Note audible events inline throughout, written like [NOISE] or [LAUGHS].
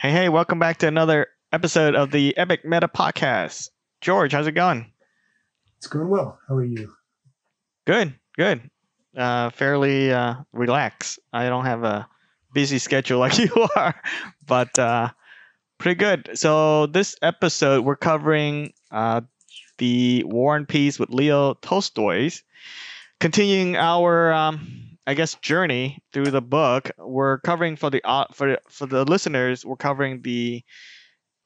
Hey, hey, welcome back to another episode of the Epic Meta Podcast. George, how's it going? It's going well. How are you? Good, good. Uh, fairly uh, relaxed. I don't have a busy schedule [LAUGHS] like you are, but uh, pretty good. So, this episode, we're covering uh, the War and Peace with Leo Tolstoy's, continuing our. Um, I guess journey through the book. We're covering for the uh, for for the listeners. We're covering the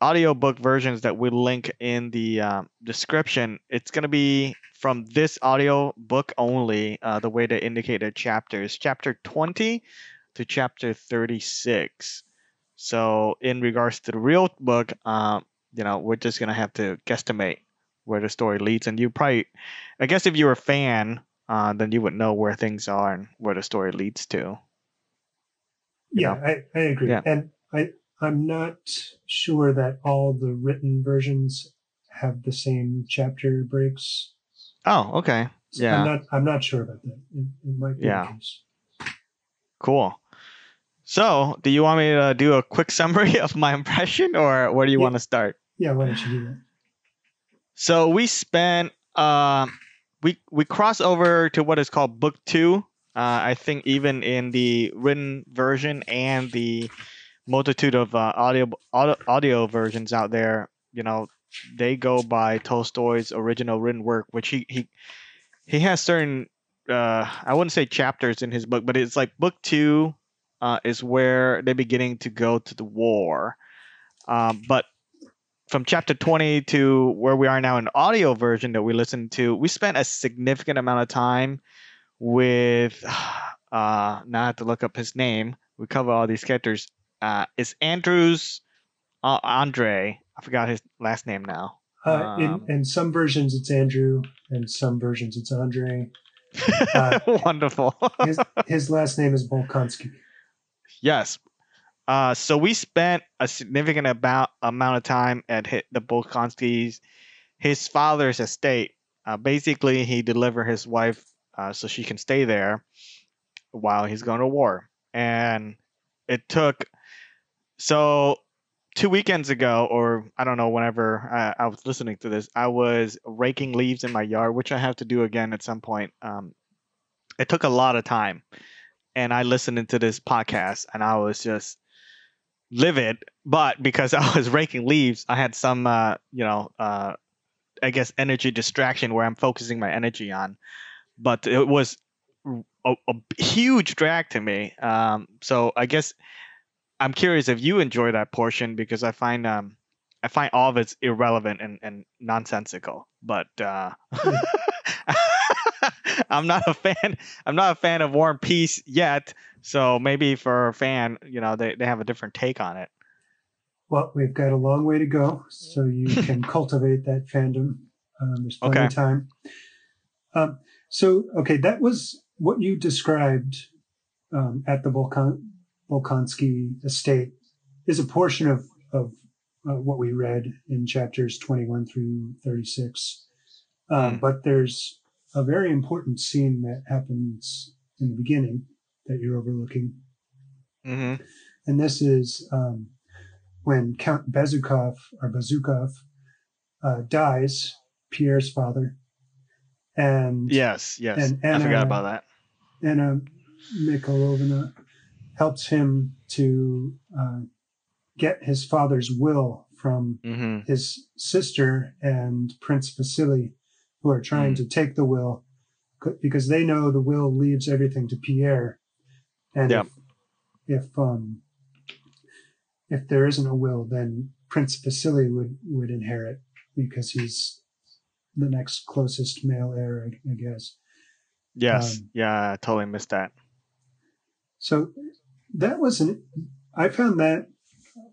audiobook versions that we link in the um, description. It's gonna be from this audio book only. Uh, the way to indicate the chapters, chapter twenty to chapter thirty six. So in regards to the real book, um, you know, we're just gonna have to guesstimate where the story leads, and you probably, I guess, if you're a fan uh, then you would know where things are and where the story leads to. Yeah, I, I agree. Yeah. And I I'm not sure that all the written versions have the same chapter breaks. Oh, okay. Yeah. I'm not I'm not sure about that. It, it might be yeah. Cool. So, do you want me to do a quick [LAUGHS] summary of my impression, or where do you yeah. want to start? Yeah, why don't you do that? So we spent uh, we we cross over to what is called book two. Uh, I think even in the written version and the multitude of uh, audio, audio audio versions out there, you know, they go by Tolstoy's original written work, which he he he has certain uh, I wouldn't say chapters in his book, but it's like book two uh, is where they're beginning to go to the war. Um, but from chapter 20 to where we are now in audio version that we listened to, we spent a significant amount of time with, [SIGHS] uh, now I have to look up his name. We cover all these characters. Uh, it's Andrews uh, Andre. I forgot his last name now. Uh, um, in, in some versions, it's Andrew, and some versions, it's Andre. [LAUGHS] Uh, Wonderful. his, his last name is Bolkonsky. [LAUGHS] Yes, uh, so we spent a significant about amount of time at the Bolkonskis, his father's estate. Uh, basically, he delivered his wife uh, so she can stay there while he's going to war. And it took so two weekends ago, or I don't know, whenever I, I, was listening to this, I was raking leaves in my yard, which I have to do again at some point. Um, it took a lot of time, and I listened into this podcast, and I was just livid, but because [LAUGHS] I was raking leaves, I had some, uh, you know, uh, I guess energy distraction where I'm focusing my energy on. But it was a, a huge drag to me. Um, so I guess I'm curious if you enjoy that portion because I find um, I find all of it's irrelevant and, and nonsensical. But uh, [LAUGHS] [LAUGHS] I'm not a fan. I'm not a fan of War and Peace yet. So maybe for a fan, you know, they, they have a different take on it. Well, we've got a long way to go, so you [LAUGHS] can cultivate that fandom. Um, there's plenty okay. of time. Um, so, okay, that was what you described um, at the Volkan- Bolkonsky estate is a portion of, of uh, what we read in chapters 21 through 36. Um, mm. But there's a very important scene that happens in the beginning that you're overlooking. Mm-hmm. And this is um, when Count Bezukhov or Bazukov uh, dies, Pierre's father. And yes, yes, and Anna, I forgot about that. Anna Mikhailovna helps him to uh, get his father's will from mm-hmm. his sister and Prince Vasily, who are trying mm-hmm. to take the will because they know the will leaves everything to Pierre. And yeah. if, if um if there isn't a will, then Prince Vasily would would inherit because he's the next closest male heir, I, I guess. Yes. Um, yeah, I totally missed that. So that was an I found that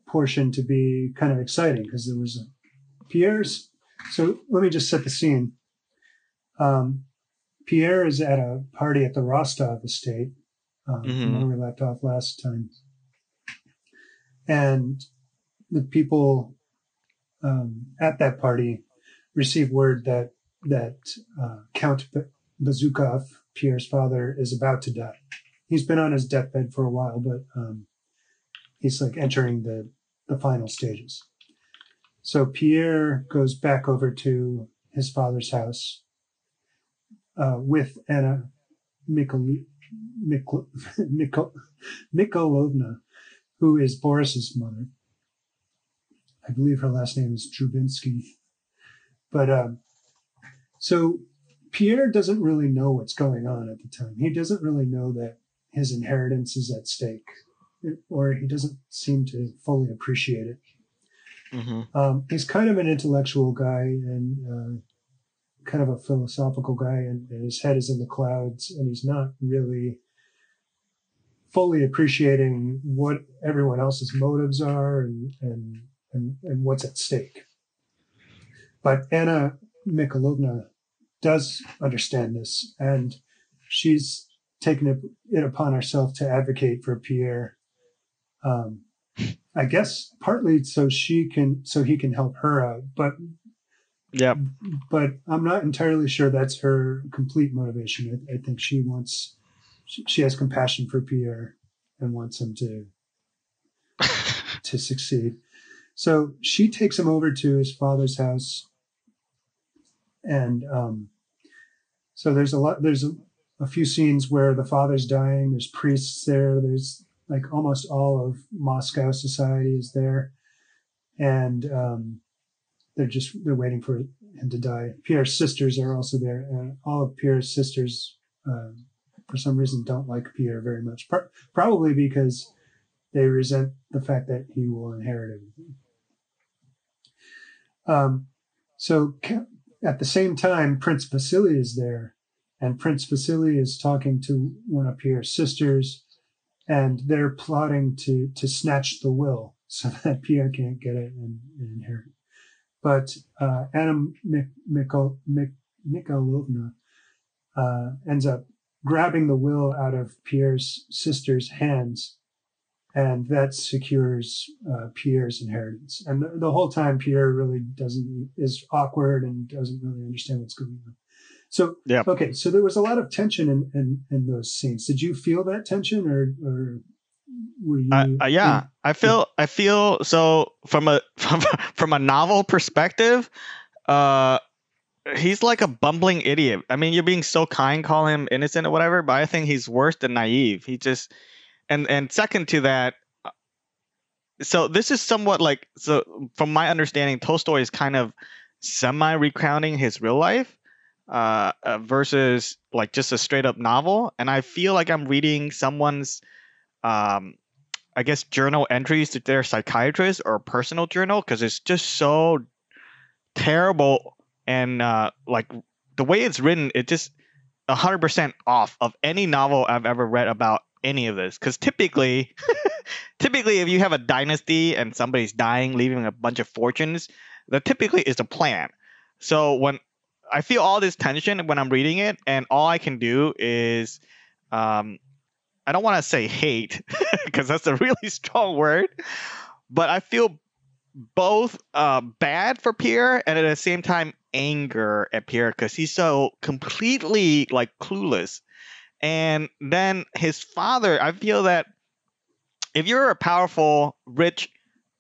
portion to be kind of exciting because there was a Pierre's. So let me just set the scene. Um, Pierre is at a party at the Rostov estate, um, mm-hmm. where we left off last time, and the people um, at that party receive word that that uh, Count Bazukov, Pierre's father, is about to die. He's been on his deathbed for a while, but um, he's like entering the the final stages. So Pierre goes back over to his father's house uh, with Anna [LAUGHS] Mikol- Mikol- Mikol- Mikolovna, who is Boris's mother. I believe her last name is Trubinsky. But um, so Pierre doesn't really know what's going on at the time. He doesn't really know that his inheritance is at stake, or he doesn't seem to fully appreciate it. Mm-hmm. Um, he's kind of an intellectual guy and uh, kind of a philosophical guy, and, and his head is in the clouds, and he's not really fully appreciating what everyone else's motives are and, and, and, and what's at stake. But Anna Mikolovna does understand this, and she's taken it, it upon herself to advocate for Pierre. Um, I guess partly so she can, so he can help her out, but yeah, but I'm not entirely sure that's her complete motivation. I, I think she wants, she, she has compassion for Pierre and wants him to [LAUGHS] to succeed. So she takes him over to his father's house and um, so there's a lot there's a, a, few scenes where the father's dying there's priests there there's like almost all of moscow society is there and um, they're just they're waiting for him to die. Pierre's sisters are also there and all of pierre's sisters uh, for some reason don't like pierre very much. Pro- probably because they resent the fact that he will inherit everything. Um, so at the same time, Prince Vasily is there, and Prince Vasily is talking to one of Pierre's sisters, and they're plotting to to snatch the will so [LAUGHS] that Pierre can't get it and, and inherit. But uh, Anna Mikol, Mikolovna uh, ends up grabbing the will out of Pierre's sister's hands and that secures uh, Pierre's inheritance. And the, the, whole time, Pierre really doesn't is awkward and doesn't really understand what's going on. So yeah, okay. So there was a lot of tension in in, in those scenes. Did you feel that tension, or or? Uh, uh, yeah, I feel I feel so from a [LAUGHS] from from a novel perspective. Uh, he's like a bumbling idiot. I mean, you're being so kind, call him innocent or whatever, but I think he's worse than naive. He just and and second to that uh, so this is somewhat like so from my understanding tolstoy is kind of semi recounting his real life uh, uh, versus like just a straight up novel and i feel like i'm reading someone's um, i guess journal entries to their psychiatrist or personal journal because it's just so terrible and uh, like the way it's written it just 100% off of any novel i've ever read about any of this. Because typically [LAUGHS] typically if you have a dynasty and somebody's dying leaving a bunch of fortunes that typically is a plan. So when i feel all this tension when i'm reading it and all i can do is um, i don't want to say hate [LAUGHS] because that's a really strong word but i feel both uh, bad for pierre and at the same time anger at pierre because he's so completely like clueless. And then his father, I feel that if you're a powerful, rich,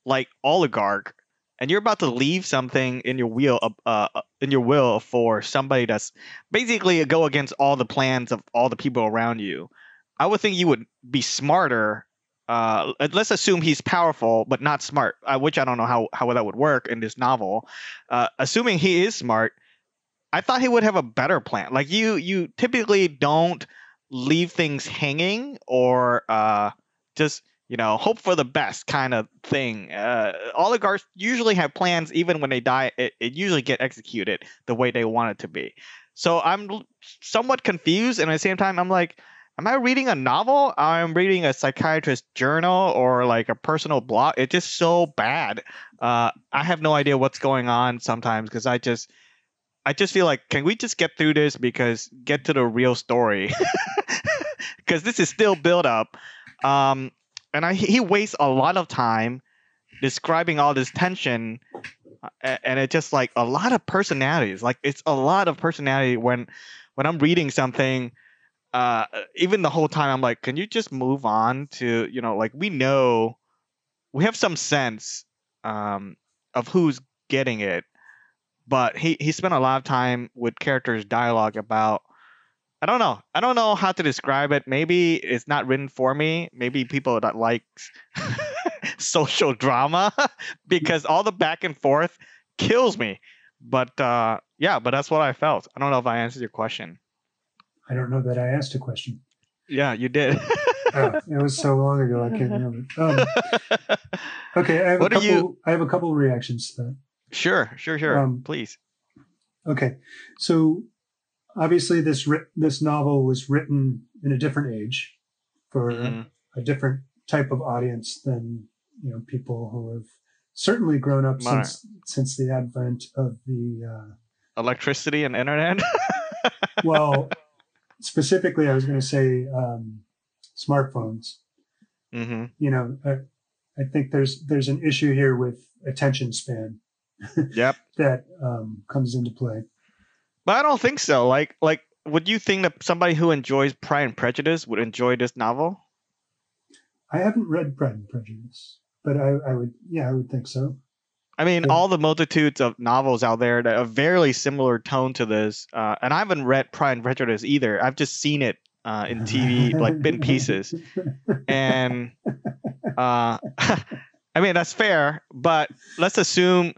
like oligarch, and you're about to leave something in your wheel, uh, uh, in your will for somebody that's basically go against all the plans of all the people around you, I would think you would be smarter. Uh, let's assume he's powerful but not smart, uh, which I don't know how how that would work in this novel. Uh, assuming he is smart, I thought he would have a better plan. Like you, you typically don't leave things hanging or uh, just you know hope for the best kind of thing. Uh, oligarchs usually have plans even when they die. It, it usually get executed the way they want it to be. So I'm somewhat confused, and at the same time, I'm like, am I reading a novel? I'm reading a psychiatrist journal or like a personal blog. It's just so bad. Uh, I have no idea what's going on sometimes because I just I just feel like, can we just get through this because get to the real story? [LAUGHS] Because this is still build up. Um, and I, he wastes a lot of time describing all this tension. And it's just like a lot of personalities. Like it's a lot of personality when when I'm reading something. Uh, even the whole time, I'm like, can you just move on to you know like we know we have some sense um, of who's getting it, but he he spent a lot of time with characters' dialogue about. I don't know. I don't know how to describe it. Maybe it's not written for me. Maybe people that like [LAUGHS] social drama [LAUGHS] because all the back and forth kills me. But uh, yeah, but that's what I felt. I don't know if I answered your question. I don't know that I asked a question. Yeah, you did. oh, it was so long ago, I can't remember. Um, [LAUGHS] okay, I have what a couple. You... I have a couple of reactions to that. Sure, sure, sure. Um, Please. Okay, so obviously this this novel was written in a different age for mm-hmm. a different type of audience than you know people who have certainly grown up My. since since the advent of the uh, electricity and internet. [LAUGHS] well, specifically, I was going to say um, smartphones. Mm-hmm. You know, I, I, think there's there's an issue here with attention span. [LAUGHS] Yep. that um, comes into play. But I don't think so. Like like, would you think that somebody who enjoys Pride and Prejudice would enjoy this novel? I haven't read Pride and Prejudice, but I, I would, yeah, I would think so. I mean, yeah. all the multitudes of novels out there that are very similar tone to this, uh, and I haven't read Pride and Prejudice either. I've just seen it uh, in TV, like bit pieces, and uh, [LAUGHS] I mean that's fair. But let's assume,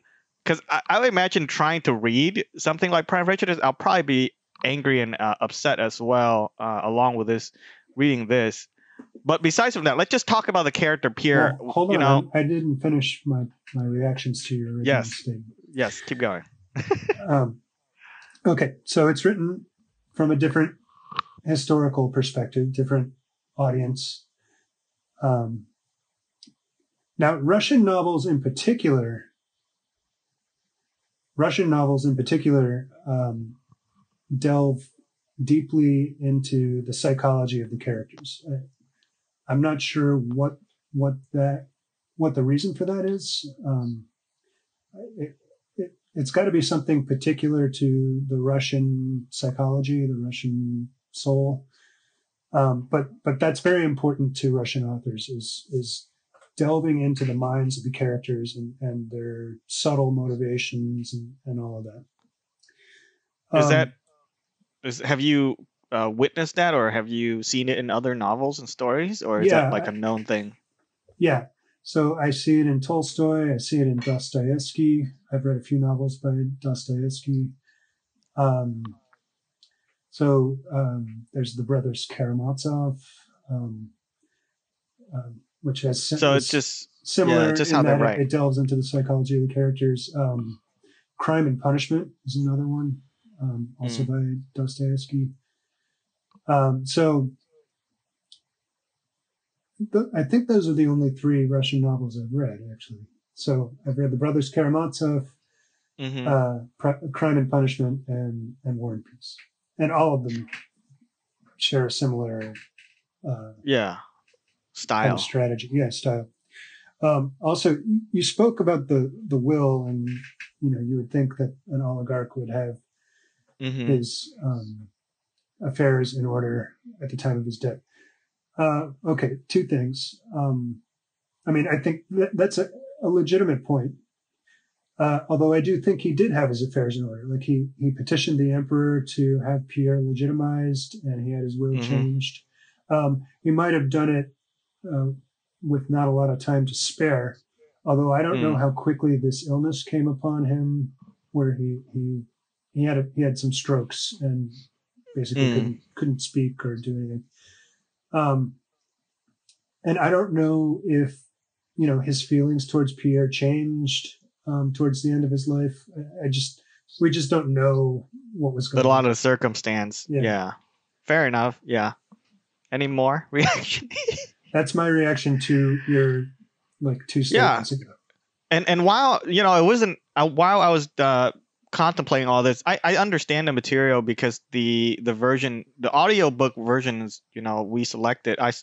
because I, I, would imagine trying to read something like Pride and Prejudice, I'll probably be angry and uh, upset as well, uh, along with this reading this. But besides from that, let's just talk about the character Pierre. Well, hold you on, know, I didn't finish my my reactions to your yes, statement. Yes, keep going. [LAUGHS] um, okay, so it's written from a different historical perspective, different audience. Um, now, Russian novels in particular, Russian novels in particular, um, delve deeply into the psychology of the characters. I'm not sure what what that what the reason for that is. Um, it, it, it's got to be something particular to the Russian psychology, the Russian soul. Um, but but that's very important to Russian authors is is delving into the minds of the characters and, and their subtle motivations and, and all of that. Is um, that is have you uh, witnessed that, or have you seen it in other novels and stories, or is yeah, that like a known thing? Yeah. So I see it in Tolstoy. I see it in Dostoevsky. I've read a few novels by Dostoevsky. Um, so um, there's the brothers Karamazov, um, um, which has so it's just similar yeah, just how they're right. It, it, delves into the psychology of the characters. Um, Crime and Punishment is another one, um, also mm. by Dostoevsky. Um, so th- I think those are the only three Russian novels I've read, actually. So I've read The Brothers Karamazov, mm-hmm. uh, Crime and Punishment, and, and War and Peace. And all of them share a similar uh, yeah style kind of strategy. Yeah, style. Um, also, you spoke about the the will, and you know you would think that an oligarch would have mm-hmm. his um, affairs in order at the time of his death. Uh, okay, two things. Um, I mean, I think that, that's a, a legitimate point. Uh, although I do think he did have his affairs in order. Like he he petitioned the emperor to have Pierre legitimized, and he had his will mm-hmm. changed. Um, he might have done it uh, with not a lot of time to spare. Although I don't mm. know how quickly this illness came upon him, where he he he had a, he had some strokes and basically mm. couldn't couldn't speak or do anything. Um, and I don't know if you know his feelings towards Pierre changed um, towards the end of his life. I, I, just we just don't know what was going. But a lot on. of circumstance. Yeah. yeah. Fair enough. Yeah. Any more [LAUGHS] reaction? That's my reaction to your like two statements yeah. ago. And and while you know it wasn't uh, while I was uh, contemplating all this, I, I understand the material because the the version, the audiobook versions, you know, we selected. I,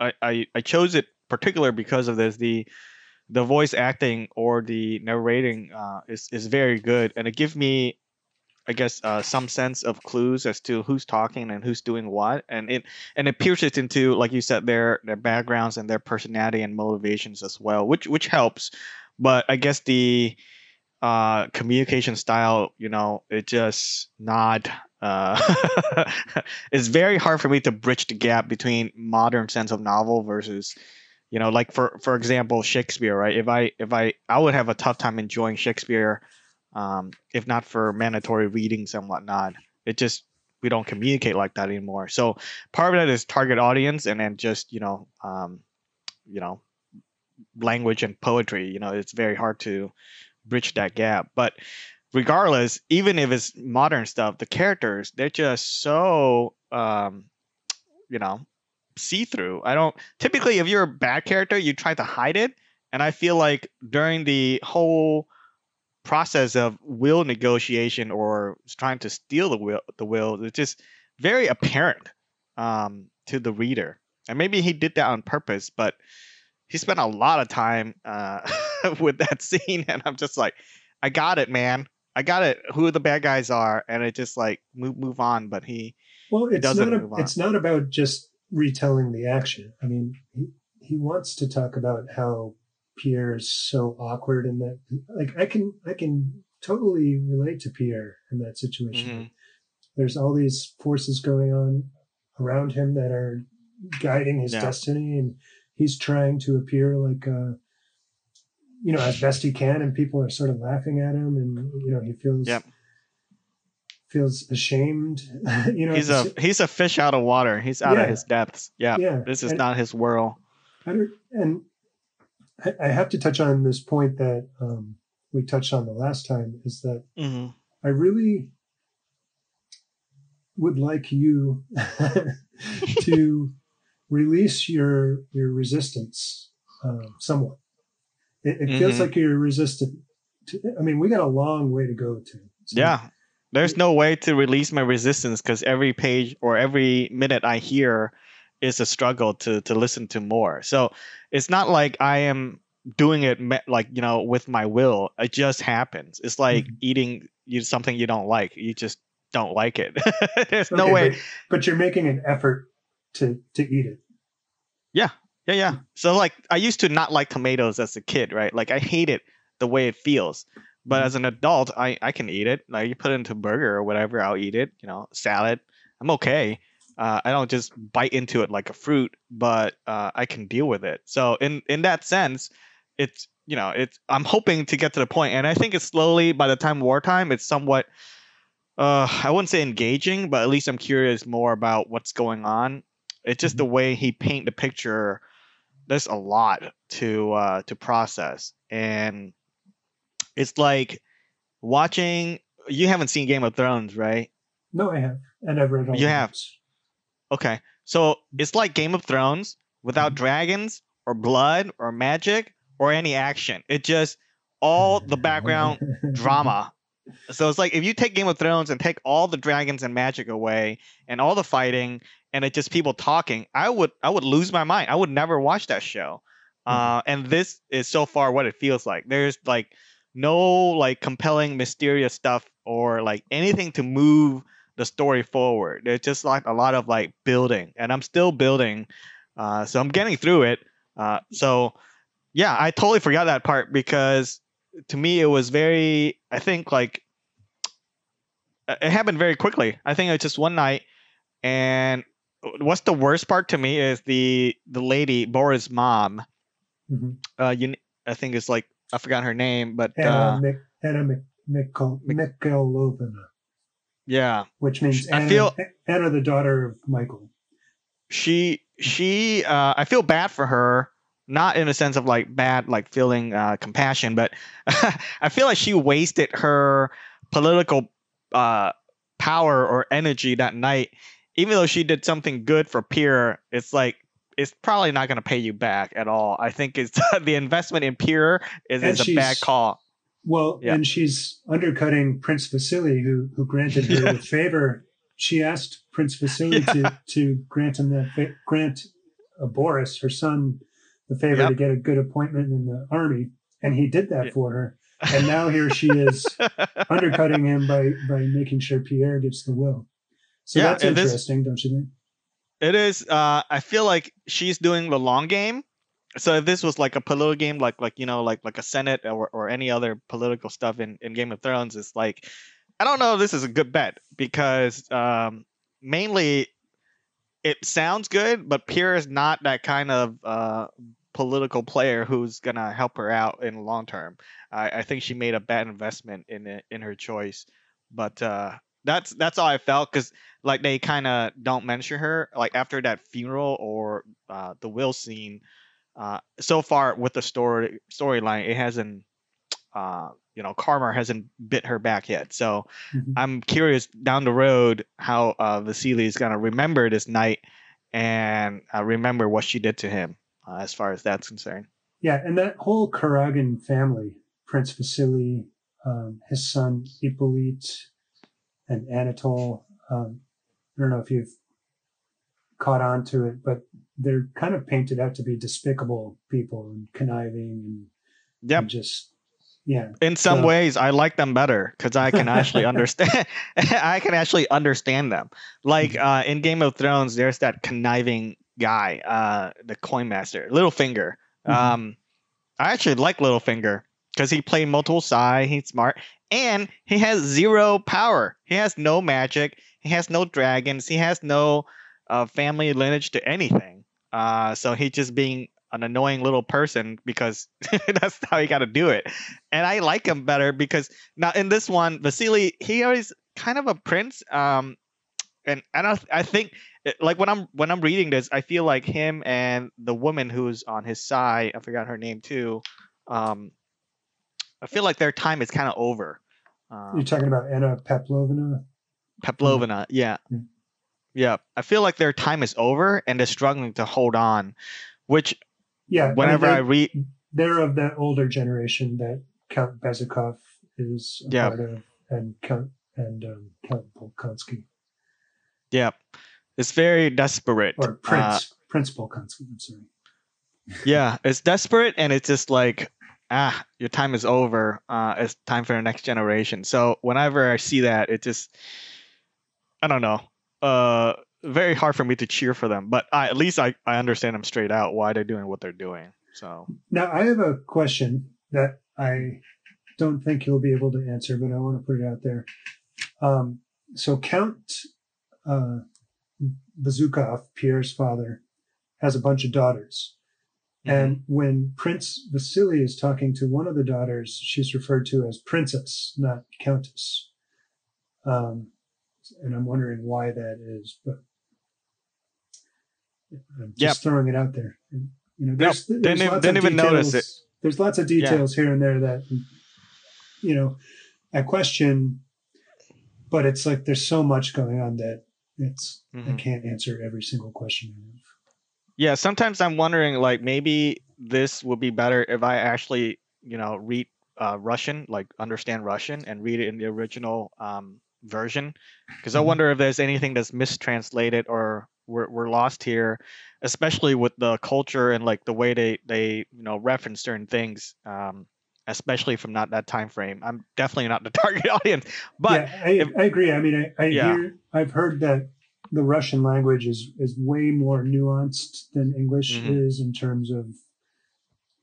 I, I chose it particular because of this. The the voice acting or the narrating uh, is is very good, and it gives me I guess uh, some sense of clues as to who's talking and who's doing what, and it and it pierces into like you said their their backgrounds and their personality and motivations as well, which which helps. But I guess the uh, communication style, you know, it just not. Uh, [LAUGHS] it's very hard for me to bridge the gap between modern sense of novel versus you know like for for example shakespeare right if i if i i would have a tough time enjoying shakespeare um, if not for mandatory readings and whatnot. It just we don't communicate like that anymore. So part of that is target audience, and then just you know, um, you know, language and poetry. You know, it's very hard to bridge that gap. But regardless, even if it's modern stuff, the characters they're just so um, you know see through. I don't typically if you're a bad character, you try to hide it, and I feel like during the whole process of will negotiation or trying to steal the will the will it's just very apparent um, to the reader and maybe he did that on purpose but he spent a lot of time uh, [LAUGHS] [LAUGHS] with that scene and i'm just like i got it man i got it who the bad guys are and it just like move move on but he well it's not a, it's not about just retelling the action i mean he, he wants to talk about how Pierre is so awkward and that like I can I can totally relate to Pierre in that situation. Mm-hmm. There's all these forces going on around him that are guiding his yeah. destiny and he's trying to appear like uh you know as best he can and people are sort of laughing at him and you know he feels yep. feels ashamed [LAUGHS] you know he's a he's a fish out of water he's out yeah. of his depths yeah, yeah. this is and, not his world and I, have to touch on this point that um, we touched on the last time is that mm-hmm. I really would like you [LAUGHS] to release your your resistance um, somewhat. It, it mm-hmm. feels like you're resistant. To, I mean, we got a long way to go to. So yeah, there's no way to release my resistance because every page or every minute I hear is a struggle to to listen to more. So it's not like I am doing it like you know with my will. It just happens. It's like mm-hmm. eating you something you don't like. You just don't like it. [LAUGHS] There's okay, no way. But, but, you're making an effort to to eat it. Yeah, yeah, yeah. So like I used to not like tomatoes as a kid, right? Like I hate it the way it feels. But mm-hmm. as an adult, I, I can eat it. Like you put it into burger or whatever, I'll eat it. You know, salad, I'm okay. Uh, I don't just bite into it like a fruit, but uh, I can deal with it. So in in that sense, it's you know it's I'm hoping to get to the point, and I think it's slowly by the time wartime, it's somewhat. Uh, I wouldn't say engaging, but at least I'm curious more about what's going on. It's just mm-hmm. the way he paint the picture. There's a lot to uh, to process, and it's like watching. You haven't seen Game of Thrones, right? No, I have, and I've read all. You have. Books. Okay, so it's like Game of Thrones without mm-hmm. dragons or blood or magic or any action. It just all the background [LAUGHS] drama. So it's like if you take Game of Thrones and take all the dragons and magic away and all the fighting and it's just people talking, I would I would lose my mind. I would never watch that show. Mm-hmm. Uh, and this is so far what it feels like. There's like no like compelling mysterious stuff or like anything to move the story forward. There's just like a lot of like building, and I'm still building, uh, so I'm getting through it. Uh, so yeah, I totally forgot that part because to me it was very. I think like it happened very quickly. I think it's just one night, and what's the worst part to me is the the lady Boris' mom. Mm-hmm. Uh, you, I think it's like I forgot her name, but Anna, uh, Anna Mikhail- Mikhailovna. Yeah. Which means Anna, I feel Anna, the daughter of Michael. She she uh, I feel bad for her, not in a sense of like bad like feeling uh, compassion, but [LAUGHS] I feel like she wasted her political uh, power or energy that night. Even though she did something good for Pierre, it's like it's probably not going to pay you back at all. I think it's [LAUGHS] the investment in Pierre is, is a bad call. Well, yeah. and she's undercutting Prince Vasily, who who granted her yeah. the [LAUGHS] favor. She asked Prince Vasily yeah. to to grant him the grant uh, Boris, her son, the favor yep. to get a good appointment in the army, and he did that for her. and now here she is [LAUGHS] undercutting him by by making sure Pierre gets the will. So Yeah, that's and this- interesting, don't you think? It is. Uh, I feel like she's doing the long game. So if this was like a political game, like like you know, like like a Senate or, or any other political stuff in, in Game of Thrones, it's like I don't know. if This is a good bet because um, mainly it sounds good, but Pierre is not that kind of uh, political player who's gonna help her out in the long term. I, I think she made a bad investment in it, in her choice, but uh, that's that's all I felt because like they kind of don't mention her like after that funeral or uh, the will scene. Uh, so far with the story storyline, it hasn't. You know, karma hasn't bit her back yet. So Mhm. I'm curious down the road how uh, Vasily is gonna remember this night and uh, remember what she did to him, uh, as far as that's concerned. Yeah, and that whole Kuragin family, Prince Vasily, um, his son Hippolyte, and Anatole. Um, I don't know if you've caught on to it, but they're kind of painted out to be despicable people and conniving and, Yep. and just yeah. in some So- ways i like them better because i can actually [LAUGHS] understand [LAUGHS] i can actually understand them like Mm-hmm. uh, in game of thrones there's that conniving guy uh, the coin master Littlefinger. Mhm. um, i actually like Littlefinger because he played multiple side he's smart and he has zero power he has no magic he has no dragons he has no uh, family lineage to anything uh, so he's just being an annoying little person because [LAUGHS] that's how you got to do it and I like him better because now in this one, Vasily he is kind of a prince. Um, and and I, I think like when I'm when I'm reading this, I feel like him and the woman who's on his side, I forgot her name too. Um, I feel like their time is kind of over. Um, You're talking about Anna Pavlovna. Pavlovna, yeah, Mm. yeah. I feel like their time is over and they're struggling to hold on. Which Yeah, whenever I I read, they're, of that older generation that Count Bezikov is a Yeah. part of, and Count and um, Count Bolkonsky yeah, it's very desperate. or Uh, Prince Prince Bolkonsky. I'm sorry. yeah it's desperate and it's just like ah your time is over uh it's time for the next generation so whenever i see that it just i don't know uh very hard for me to cheer for them but I, at least I, I understand them straight out why they're doing what they're doing so Now I have a question that I don't think you'll be able to answer, but I want to put it out there. Um, so Count uh, Bazukov, Pierre's father, has a bunch of daughters. And when Prince Vasily is talking to one of the daughters, she's referred to as princess, not countess. Um, and I'm wondering why that is, but I'm just throwing it out there. And, you know, there's, there's Didn't even- lots didn't of even notice details- There's lots of details here and there that, you know, I question, but it's like there's so much going on that it's I Mhm. can't answer every single question. I have. yeah sometimes i'm wondering like maybe this would be better if i actually you know read uh, russian like understand russian and read it in the original um, version because i Mhm. wonder if there's anything that's mistranslated or we're, we're lost here especially with the culture and like the way they they you know reference certain things um, especially from not that time frame i'm definitely not the [LAUGHS] target audience but yeah, I, if- I agree. I mean, I, I Yeah. hear, I've heard that the Russian language is, is way more nuanced than English Mhm. is in terms of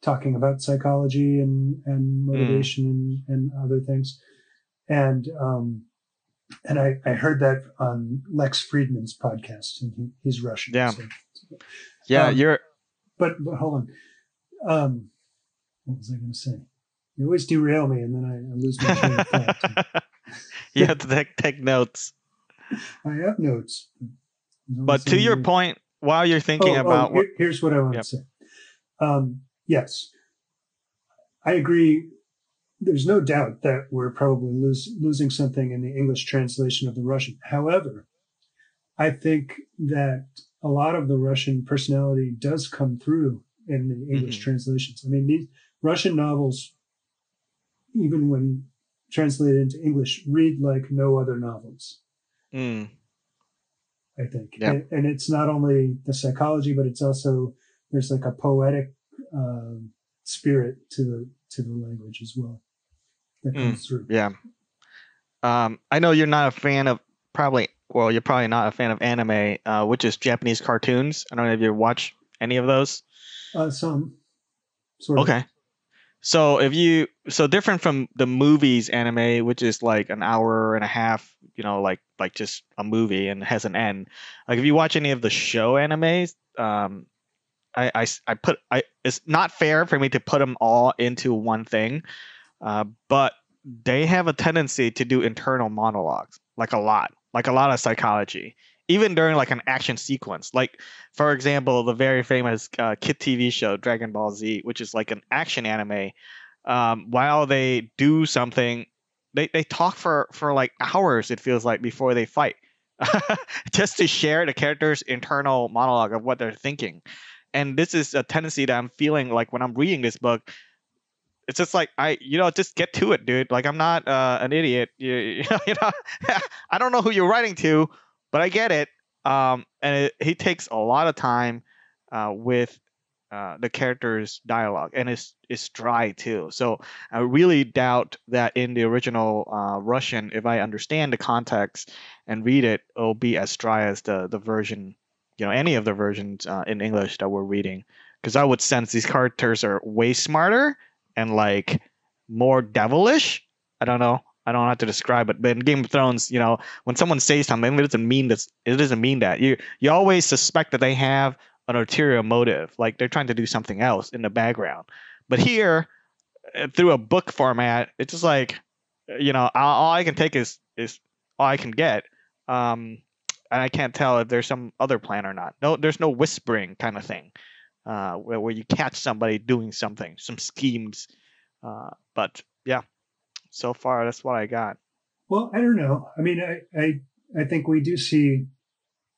talking about psychology and, Mm. and motivation and, and other things. And, um, and I, I heard that on Lex Fridman's podcast and he, he's Russian. Yeah. so- yeah um, you're but, but hold on. Um, what was I going to say? You always derail me and then I, I lose my train of thought. [LAUGHS] you have to take, take notes I have notes. but to your point while you're thinking Oh, about oh, here- here's what I want Yep. to say. Um, yes, I agree. There's no doubt that we're probably lose, losing something in the English translation of the Russian. However, I think that a lot of the Russian personality does come through in the English Mhm. translations. I mean, these Russian novels, even when translated into English, read like no other novels. Mm, I think. And, and it's not only the psychology, but it's also there's like a poetic um, spirit to the to the language as well. That comes mm, through. Yeah. Um, I know you're not a fan of probably. Well, you're probably not a fan of anime, uh, which is Japanese cartoons. I don't know if you watch any of those. Uh, some. Sort of. Okay. So if you so different from the movies anime, which is like an hour and a half, you know, like like just a movie and has an end. Like if you watch any of the show animes, um, I, I, I put I it's not fair for me to put them all into one thing, uh, but they have a tendency to do internal monologues like a lot, like a lot of psychology even during like an action sequence. Like for example, the very famous uh, kid TV show Dragon Ball Z, which is like an action anime. Um, while they do something, they, they talk for for like hours. It feels like before they fight, [LAUGHS] just to share the character's internal monologue of what they're thinking. And this is a tendency that I'm feeling like when I'm reading this book. It's just like I, you know, just get to it, dude. Like I'm not uh, an idiot. [LAUGHS] You, you know, [LAUGHS] I don't know who you're writing to, but I get it. Um, and it, he takes a lot of time uh, with uh, the character's dialogue, and it's it's dry too. So I really doubt that in the original uh, Russian, if I understand the context and read it, it'll be as dry as the the version, you know, any of the versions uh, in English that we're reading. Because I would sense these characters are way smarter and like more devilish. I don't know. I don't know how to describe it, but in Game of Thrones, you know, when someone says something, it doesn't mean that it doesn't mean that. You you always suspect that they have an ulterior motive, like they're trying to do something else in the background. But here, uh, through a book format, it's just like, you know, all, all I can take is is all I can get, um, and I can't tell if there's some other plan or not. No, there's no whispering kind of thing, uh, where where you catch somebody doing something, some schemes. Uh, but yeah, so far. That's what I got. Well, I don't know. I mean, I I, I think we do see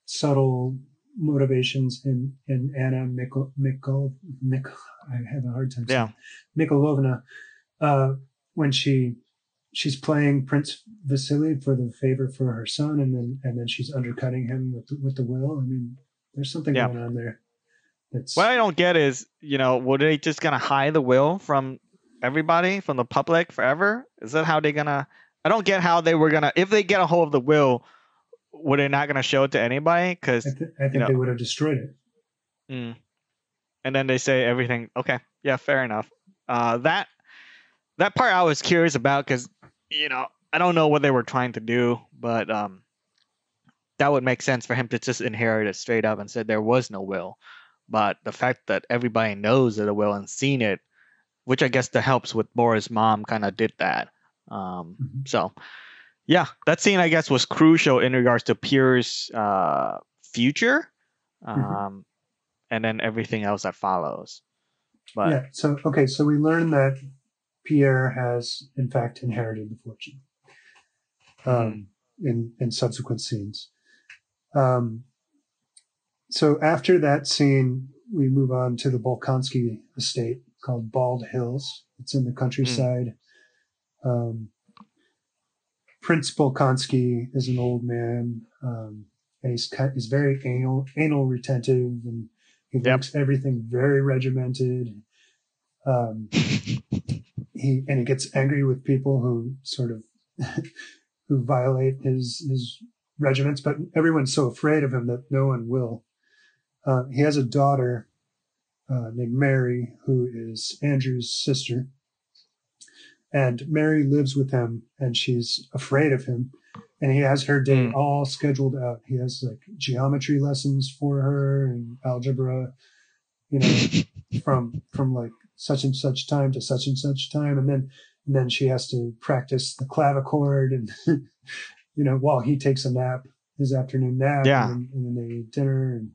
subtle motivations in in Anna Mikkel Mikkel Mikkel. I have a hard time. Yeah, Mikhailovna, uh, when she she's playing Prince Vasily for the favor for her son, and then and then she's undercutting him with the, with the will. I mean, there's something yeah. going on there. That's... What I don't get is, you know, were they just gonna hide the will from everybody from the public forever? Is that how they're gonna? I don't get how they were gonna. If they get a hold of the will, were they not gonna show it to anybody? Because I, th- I, think you know, they would have destroyed it. Mm. And then they say everything. Okay, yeah, fair enough. Uh, that that part I was curious about because you know I don't know what they were trying to do, but um, that would make sense for him to just inherit it straight up and said there was no will. But the fact that everybody knows that a will and seen it which I guess that helps with Boris' mom kind of did that. Um, mm-hmm. So, yeah, that scene I guess was crucial in regards to Pierre's uh, future, mm-hmm. um, mm-hmm. and then everything else that follows. But yeah, so okay, so we learned that Pierre has in fact inherited the fortune. Um, mm-hmm. in in subsequent scenes. Um, so after that scene, we move on to the Bolkonsky estate, called Bald Hills. It's in the countryside. Mm. Um, Prince Bolkonsky is an old man, um, and he's he's very anal anal retentive, and he yep. makes everything very regimented. Um, [LAUGHS] he and he gets angry with people who sort of [LAUGHS] who violate his his regiments, but everyone's so afraid of him that no one will. Uh, he has a daughter uh, named Mary, who is Andrew's sister. And Mary lives with him and she's afraid of him. And he has her day mm. all scheduled out. He has like geometry lessons for her and algebra, you know, [LAUGHS] from from like such and such time to such and such time. And then and then she has to practice the clavichord and [LAUGHS] you know, while he takes a nap, his afternoon nap. Yeah. And, and then they eat dinner and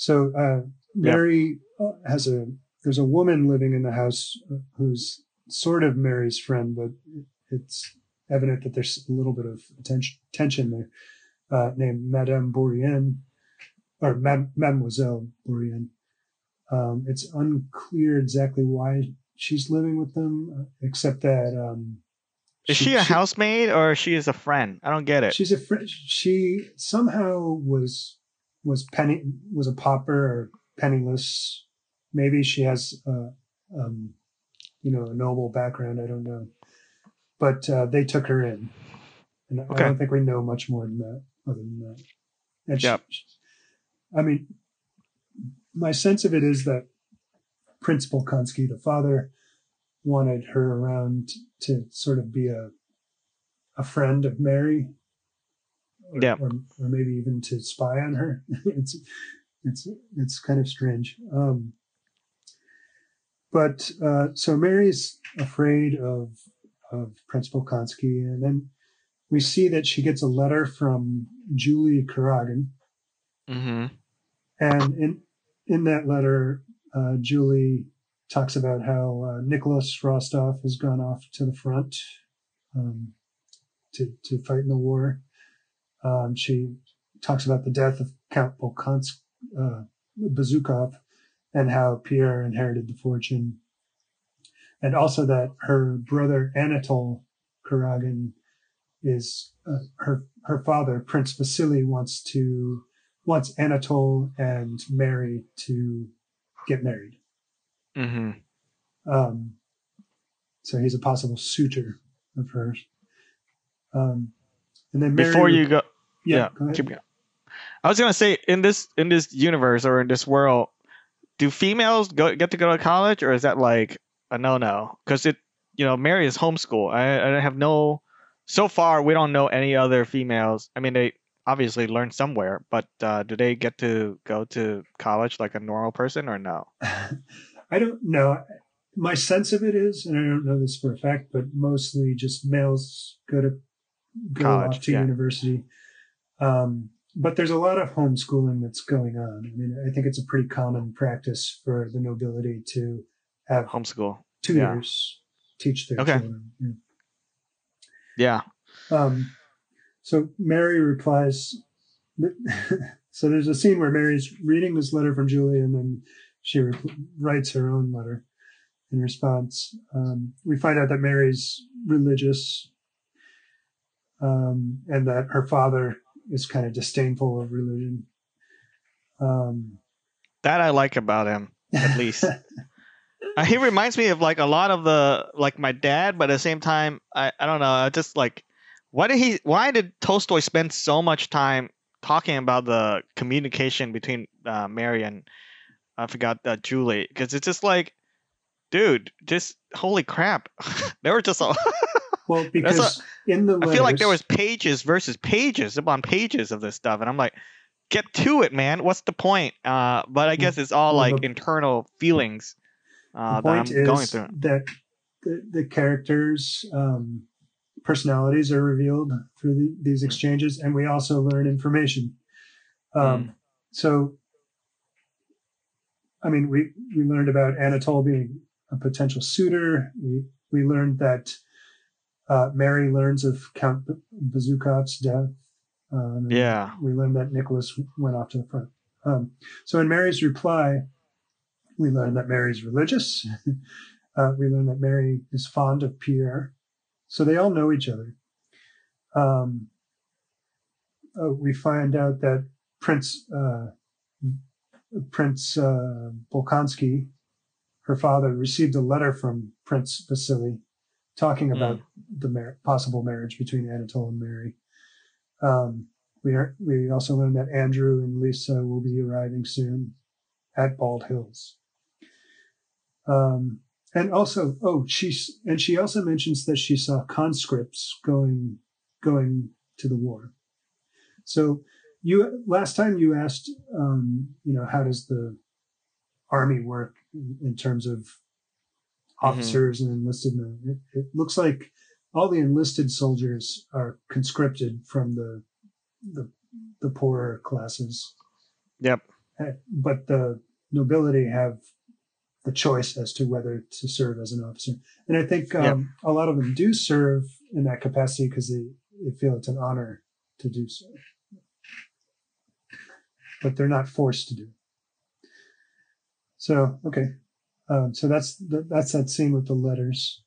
so uh, Mary yep. has a there's a woman living in the house who's sort of Mary's friend, but it's evident that there's a little bit of attention, tension there. Uh, named Madame Bourienne or Mademoiselle Bourienne. Um, it's unclear exactly why she's living with them, uh, except that. Um, is she, she a she, housemaid or she is a friend? I don't get it. She's a friend. She somehow was was penny was a pauper or penniless. Maybe she has, a, um, you know, a noble background. I don't know. but uh, they took her in, and Okay. I don't think we know much more than that. Other than that, and she- I mean, my sense of it is that Prince Bolkonsky, the father, wanted her around to sort of be a a friend of Mary, Yeah. or, or maybe even to spy on her. [LAUGHS] it's it's it's kind of strange. Um, but uh, so Mary's afraid of of Prince Bolkonsky, and then we see that she gets a letter from Julie Kuragin. Mm-hmm. and in in that letter, uh, Julie talks about how uh, Nicholas Rostov has gone off to the front um, to to fight in the war. Um, she talks about the death of Count Bolkonsk, uh, Bezukhov and how Pierre inherited the fortune, and also that her brother Anatol Kuragin is uh, her her father Prince Vasily wants to wants Anatole and Mary to get married. Mm-hmm. Um, so he's a possible suitor of hers. Um, and then Mary, Before you go, yeah, yeah, go ahead. keep going. I was gonna say in this in this universe or in this world, do females go get to go to college or is that like a no no? Because it you know Mary is homeschool. I I have no so far we don't know any other females. I mean they obviously learn somewhere, but uh, do they get to go to college like a normal person or no? [LAUGHS] I don't know. My sense of it is, and I don't know this for a fact, but mostly just males go to go College, off to yeah. university. Um, but there's a lot of homeschooling that's going on. I mean, I think it's a pretty common practice for the nobility to have Homeschool. tutors teach their Okay. children. Yeah. Yeah. Um, so Mary replies. [LAUGHS] So there's a scene where Mary's reading this letter from Julie, and then she re- writes her own letter in response. Um, we find out that Mary's religious, um, and that her father is kind of disdainful of religion. Um, That I like about him at least. Uh, [LAUGHS] he reminds me of like a lot of the like my dad, but at the same time, I, I don't know. I just like why did he? Why did Tolstoy spend so much time talking about the communication between uh, Mary and I forgot uh, Julie? Because it's just like, dude, just holy crap, [LAUGHS] they were just. All, [LAUGHS] well, because in the I feel like there was pages versus pages upon pages of this stuff, and I'm like, get to it, man. What's the point? Uh, but I guess it's all Well, like the- internal feelings uh, the that I'm is going through. that the, the characters' um, personalities are revealed through the, Hmm. these exchanges, and we also learn information. Um, Hmm. So, I mean, we we learned about Anatole being a potential suitor. We we learned that uh, Mary learns of Count Bezukhov's death. Um, Yeah. we learn that Nicholas went off to the front. Um, so in Mary's reply, we learn that Mary's religious. [LAUGHS] uh, we learn that Mary is fond of Pierre. So they all know each other. Um, uh, we find out that Prince uh, Prince uh, Bolkonsky, her father, received a letter from Prince Vasily talking about the mar- possible marriage between Anatole and Mary. Um, we are, we also learned that Andrew and Lisa will be arriving soon at Bald Hills. Um, and also, oh, she's and she also mentions that she saw conscripts going going to the war. So you last time you asked, um, you know, how does the army work in, in terms of officers and enlisted men? It, it looks like all the enlisted soldiers are conscripted from the the, the poorer classes. Yep. Uh, But the nobility have the choice as to whether to serve as an officer. And I think um, Yep. a lot of them do serve in that capacity because they, they feel it's an honor to do so. But they're not forced to do. it. So, okay. Um, so that's the, that's that scene with the letters.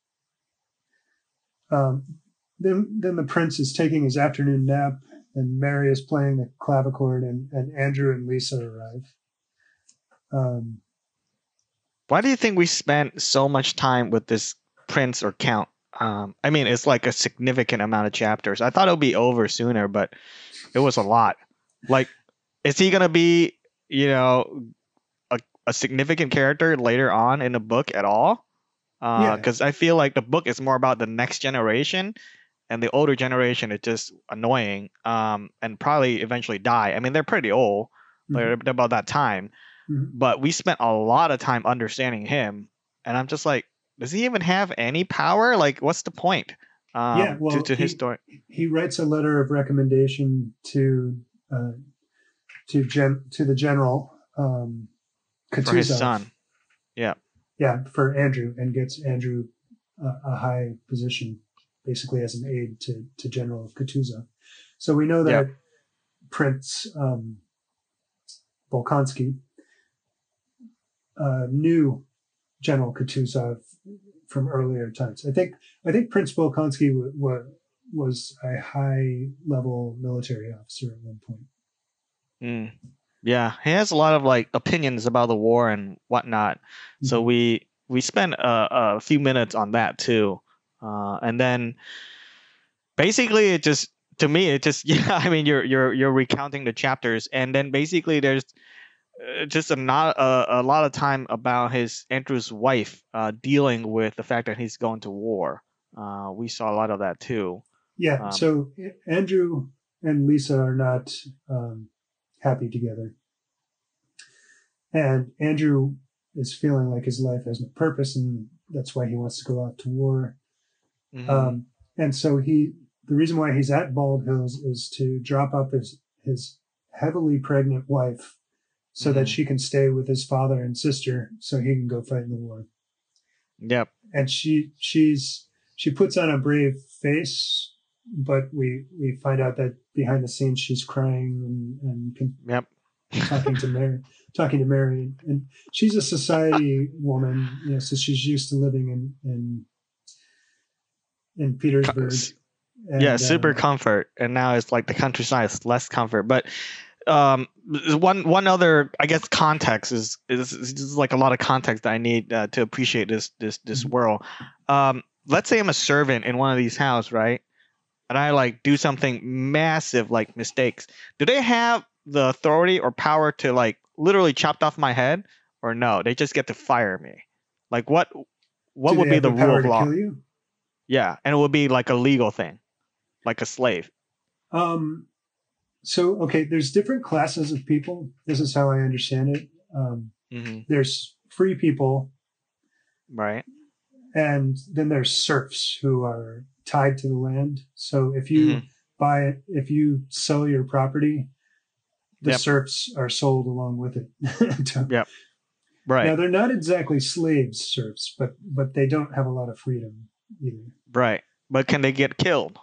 Um, then then the prince is taking his afternoon nap, and Mary is playing the clavichord, and, and Andrew and Lisa arrive. Um, Why do you think we spent so much time with this prince or count? Um, I mean, it's like a significant amount of chapters. I thought it would be over sooner, but it was a lot. Like, is he gonna be, you know, a, a significant character later on in the book at all? Because uh, yeah. I feel like the book is more about the next generation, and the older generation is just annoying, um, and probably eventually die. I mean, they're pretty old, mm-hmm. they're, about that time, mm-hmm. but we spent a lot of time understanding him, and I'm just like, does he even have any power? Like, what's the point? Um, yeah, well, to, to he, his story. He writes a letter of recommendation to uh, to gen to the general um, Kutuzov. For his son. Yeah. Yeah, for Andrew, and gets Andrew uh, a high position, basically as an aide to to General Kutuzov. So we know that yeah. Prince um, Bolkonsky uh, knew General Kutuzov from earlier times. I think I think Prince Bolkonsky w- w- was a high level military officer at one point. Mm. Yeah, he has a lot of like opinions about the war and whatnot. Mm-hmm. So we we spent a, a, few minutes on that too, uh, and then basically it just to me it just [LAUGHS] yeah I mean you're you're you're recounting the chapters and then basically there's uh, just a not a, a lot of time about his Andrew's wife uh, dealing with the fact that he's going to war. Uh, we saw a lot of that too. Yeah. Um, so Andrew and Lisa are not um, happy together, and Andrew is feeling like his life has no purpose, and that's why he wants to go out to war. Mm-hmm. Um, and so he, the reason why he's at Bald Hills is to drop up his his heavily pregnant wife so mm-hmm. that she can stay with his father and sister so he can go fight in the war. Yep. And she she's she puts on a brave face, but we we find out that behind the scenes she's crying and and can, yep. talking to Mary talking to Mary and she's a society woman, you know, so she's used to living in in in Petersburg. And, yeah, super uh, comfort, and now it's like the countryside is less comfort. But um, one one other I guess context is is, is like a lot of context that I need uh, to appreciate this this this mm-hmm. world. Um, let's say I'm a servant in one of these houses, right? And I like do something massive like mistakes. Do they have the authority or power to like literally chop off my head, or no? They just get to fire me. Like what? What do would be the, the rule of law? Yeah, and it would be like a legal thing, like a slave. Um, so okay there's different classes of people this is how i understand it um, mm-hmm. there's free people right and then there's serfs who are tied to the land so if you mm-hmm. buy it if you sell your property the yep. serfs are sold along with it [LAUGHS] to, yep right now they're not exactly slaves serfs but but they don't have a lot of freedom either right but can they get killed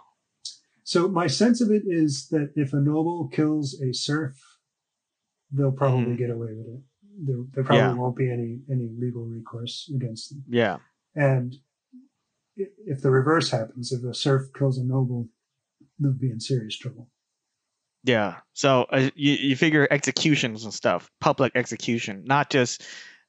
so my sense of it is that if a noble kills a serf, they'll probably mm-hmm. get away with it. There, there probably yeah. won't be any any legal recourse against them. Yeah. And if the reverse happens, if a serf kills a noble, they'll be in serious trouble. Yeah. So uh, you you figure executions and stuff, public execution, not just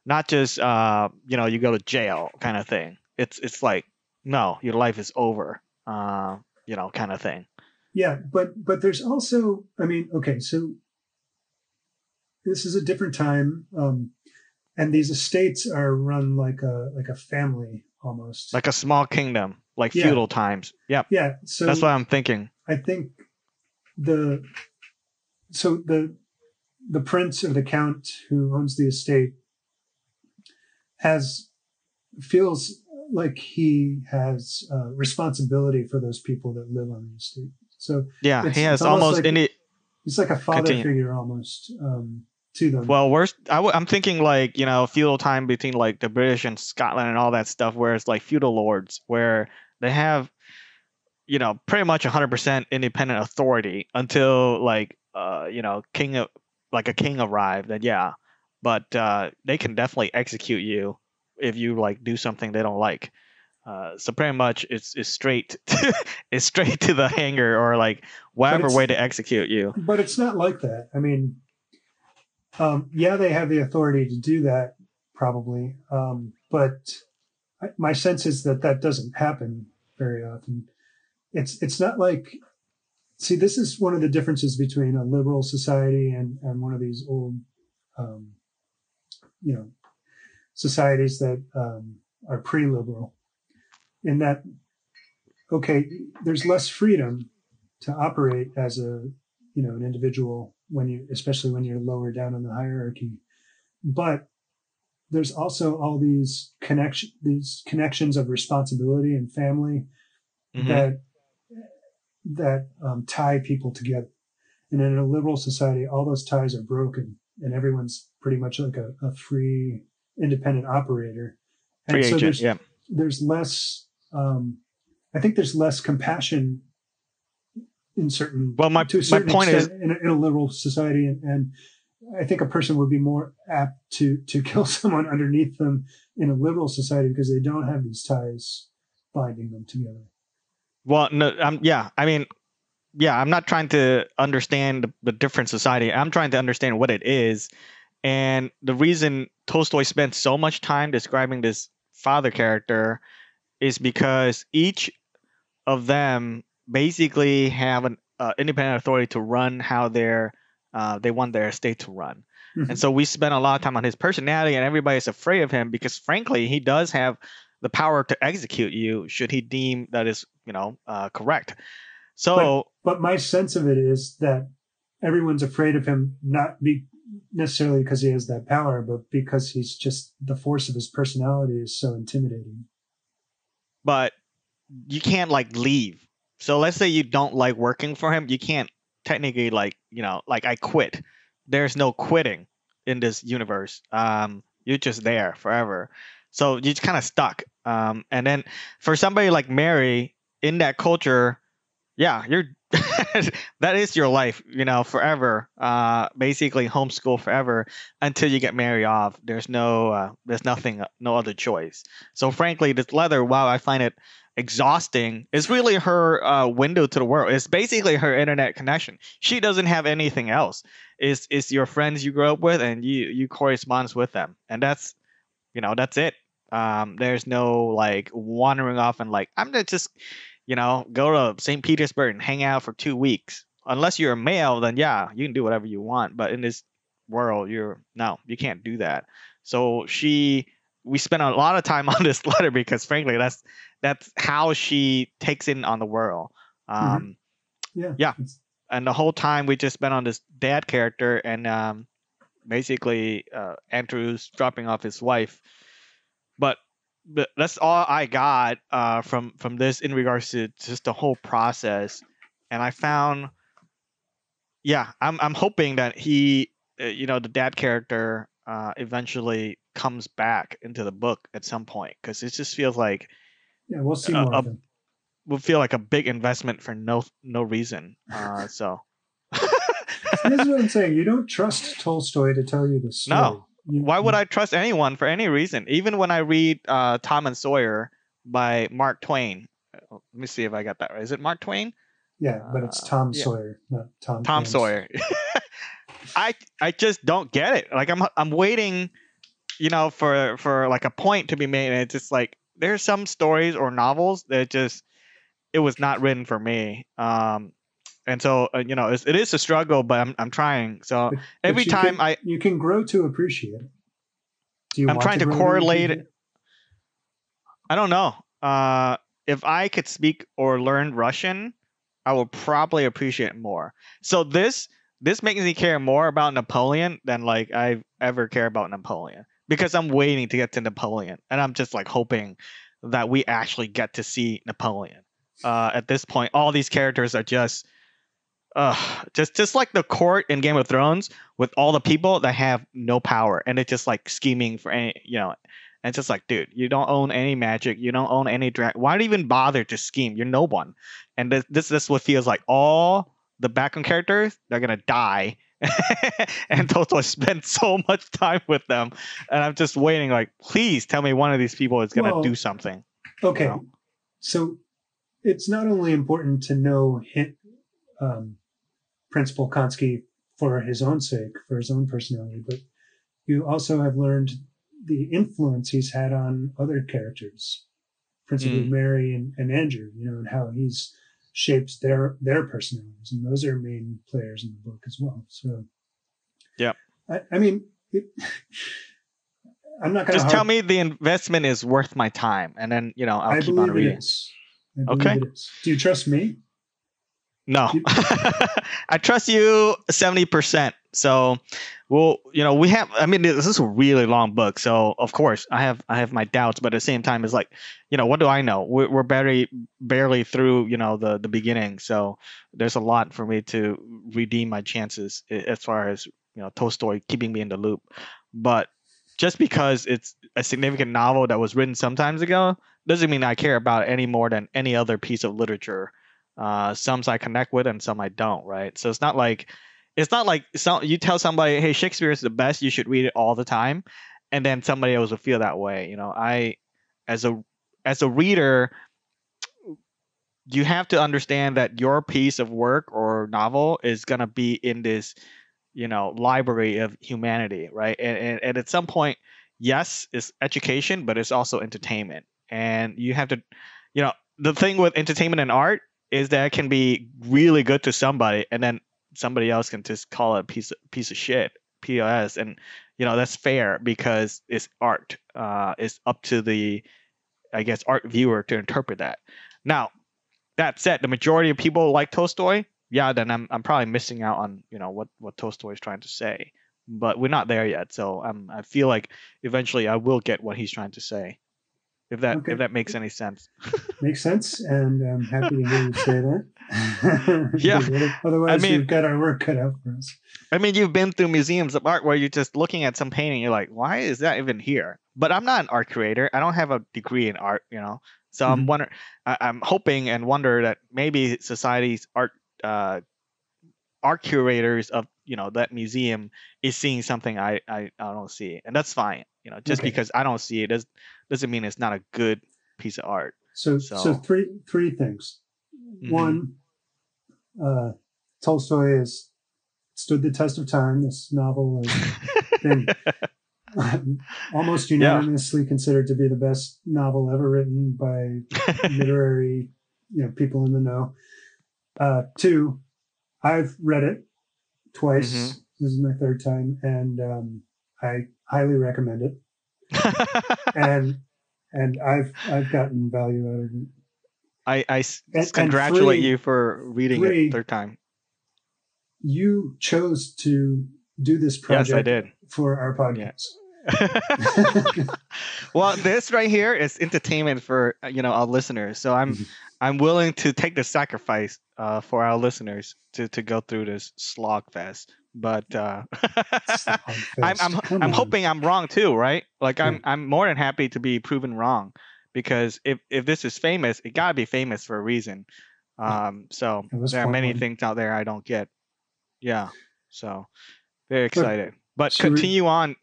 not just uh you know you go to jail kind of thing. It's it's like no, your life is over. Uh, you know, kind of thing. Yeah, but but there's also, I mean, okay, so this is a different time, um, and these estates are run like a like a family almost, like a small kingdom, like yeah. feudal times. Yep. Yeah. So that's what I'm thinking. I think the so the the prince or the count who owns the estate has feels like he has uh, responsibility for those people that live on the estate. So yeah, he has almost like, any. He's like a father continue. figure almost um, to them. Well, worst. i w- I'm thinking like you know feudal time between like the British and Scotland and all that stuff, where it's like feudal lords, where they have you know pretty much 100% independent authority until like uh you know king of like a king arrived. Then yeah, but uh, they can definitely execute you if you like do something they don't like. Uh, so pretty much it's, it's straight [LAUGHS] to, it's straight to the hanger or like whatever way to execute you. But it's not like that. I mean, um, yeah, they have the authority to do that probably, um, but my sense is that that doesn't happen very often. It's it's not like see this is one of the differences between a liberal society and and one of these old um, you know societies that um, are pre-liberal in that okay there's less freedom to operate as a you know an individual when you especially when you're lower down in the hierarchy. But there's also all these connection these connections of responsibility and family mm-hmm. that that um, tie people together. And in a liberal society all those ties are broken and everyone's pretty much like a, a free independent operator. And free so agent there's, yeah. there's less um, i think there's less compassion in certain well my, to certain my point is in a, in a liberal society and, and I think a person would be more apt to to [LAUGHS] kill someone underneath them in a liberal society because they don't have these ties binding them together. Well, no, um, yeah, I mean, yeah, I'm not trying to understand the different society. I'm trying to understand what it is, and the reason Tolstoy spent so much time describing this father character is because each of them basically have an uh, independent authority to run how their uh, they want their estate to run. Mm-hmm. And so we spent a lot of time on his personality, and everybody's afraid of him because, frankly, he does have the power to execute you should he deem that is, you know, uh, correct. So, but, but, my sense of it is that everyone's afraid of him not be necessarily because he has that power, but because he's just the force of his personality is so intimidating. But you can't like leave. So let's say you don't like working for him, you can't technically like you know like I quit. There's no quitting in this universe. Um, you're just there forever. So you're kind of stuck. Um, and then for somebody like Mary in that culture, yeah, you're [LAUGHS] that is your life, you know, forever. Uh, basically homeschool forever until you get married off. There's no, uh, there's nothing, no other choice. So frankly, this leather, wow, I find it exhausting is really her uh, window to the world. It's basically her internet connection. She doesn't have anything else. It's it's your friends you grew up with and you you correspond with them, and that's you know that's it. Um, there's no like wandering off and like I'm gonna just you know go to St. Petersburg and hang out for two weeks. Unless you're a male, then yeah, you can do whatever you want. But in this world, you're no, you can't do that. So she we spent a lot of time [LAUGHS] on this letter because frankly that's that's how she takes in on the world. Mm-hmm. um mm-hmm. yeah. Yeah and the whole time we just spent on this dad character and um basically uh andrew's dropping off his wife. But but that's all i got uh from from this in regards to just the whole process. And i found yeah i'm i'm hoping that he uh, you know the dad character uh eventually comes back into the book at some point. Because it just feels like yeah we'll see more a, will feel like a big investment for no no reason uh [LAUGHS] so. That's what i'm saying. You don't trust tolstoy to tell you the story. No you, why would i trust anyone for any reason? Even when i read uh tom and sawyer by mark twain. Uh, let me see if i got that right. Is it mark twain? Yeah but it's tom uh, sawyer yeah. not tom tom sawyer. [LAUGHS] I i just don't get it. Like i'm i'm waiting you know, for for like a point to be made, and it's just like there's some stories or novels that just it was not written for me. Um, and so uh, you know, it's, it is a struggle, but I'm I'm trying. So but, every but time can, I you can grow to appreciate it. Do you I'm trying to, to correlate it. I don't know. Uh, if I could speak or learn Russian, I would probably appreciate it more. So this this makes me care more about Napoleon than like I ever care about Napoleon because I'm waiting to get to Napoleon, and I'm just like hoping that we actually get to see Napoleon. Uh, at this point, all these characters are just, uh, just just like the court in Game of Thrones with all the people that have no power, and it's just like scheming for any, you know. And it's just like, dude, you don't own any magic, you don't own any drag. Why do you even bother to scheme? You're no one. And this this, this what feels like all the background characters they're gonna die [LAUGHS] and Tolstoy spent so much time with them, and I'm just waiting. Like, please tell me one of these people is going to well, do something. Okay, you know? so it's not only important to know him, um, Prince Bolkonsky for his own sake, for his own personality, but you also have learned the influence he's had on other characters. principally mm. Mary and, and Andrew, you know, and how he's shapes their their personalities, and those are main players in the book as well. So, yeah, I, I mean, it, [LAUGHS] I'm not going to just tell me the investment is worth my time, and then you know I'll I keep on reading. Okay. Do you trust me? No, [LAUGHS] I trust you seventy percent. So, well, you know, we have. I mean, this is a really long book, so of course I have I have my doubts, but at the same time, it's like, you know, what do I know? We're, we're barely barely through, you know, the the beginning, so there's a lot for me to redeem my chances as far as you know Tolstoy keeping me in the loop. But just because it's a significant novel that was written some times ago doesn't mean I care about it any more than any other piece of literature. Uh, some I connect with and some I don't, right? So it's not like it's not like some you tell somebody, "Hey, Shakespeare is the best. You should read it all the time," and then somebody else will feel that way. You know, I as a as a reader, you have to understand that your piece of work or novel is gonna be in this, you know, library of humanity, right? And and, and at some point, yes, it's education, but it's also entertainment, and you have to, you know, the thing with entertainment and art is that it can be really good to somebody and then somebody else can just call it a piece of, piece of shit pos and you know that's fair because it's art uh it's up to the i guess art viewer to interpret that. Now that said the majority of people like tolstoy. Yeah then i'm, I'm probably missing out on you know what what tolstoy is trying to say but we're not there yet so um, i feel like eventually i will get what he's trying to say if that okay. if that makes any sense. [LAUGHS] makes sense, and I'm happy to hear you say that. [LAUGHS] yeah. Otherwise, I mean, we've got our work cut out for us. I mean, you've been through museums of art where you're just looking at some painting, you're like, why is that even here? But I'm not an art curator. I don't have a degree in art, you know. So mm-hmm. I'm wonder, I, am hoping and wonder that maybe society's art uh, art curators of you know that museum is seeing something I I, I don't see, and that's fine. You know, just okay. because I don't see it does doesn't mean it's not a good piece of art. So so, so three three things. Mm-hmm. One, uh, Tolstoy has stood the test of time. This novel has [LAUGHS] been almost unanimously yeah. considered to be the best novel ever written by [LAUGHS] literary you know people in the know. Uh, two, I've read it twice. Mm-hmm. This is my third time, and um, I highly recommend it. And and I've I've gotten value out of it. I, I and, congratulate and three, you for reading three, it third time. You chose to do this project. Yes, I did for our podcast. Yeah. [LAUGHS] well, this right here is entertainment for you know our listeners. So I'm mm-hmm. I'm willing to take the sacrifice uh, for our listeners to to go through this slog fest but uh, [LAUGHS] I'm I'm, I'm hoping I'm wrong too, right? Like I'm I'm more than happy to be proven wrong because if if this is famous, it gotta be famous for a reason. Um, so there are many one. things out there I don't get. Yeah, so very excited. But continue we... on.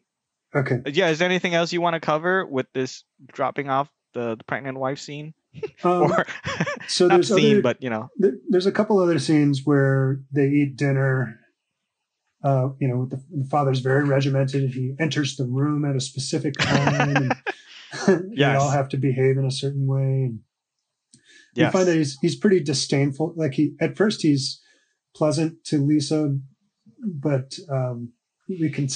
Okay. Yeah, is there anything else you want to cover with this dropping off the, the pregnant wife scene? [LAUGHS] Um, or so [LAUGHS] not scene, other, but you know, there's a couple other scenes where they eat dinner uh, you know, the, the, father's very regimented. He enters the room at a specific time. and [LAUGHS] yes. They all have to behave in a certain way. And yes. You find that he's he's pretty disdainful. Like he at first he's pleasant to Lisa, but um, we can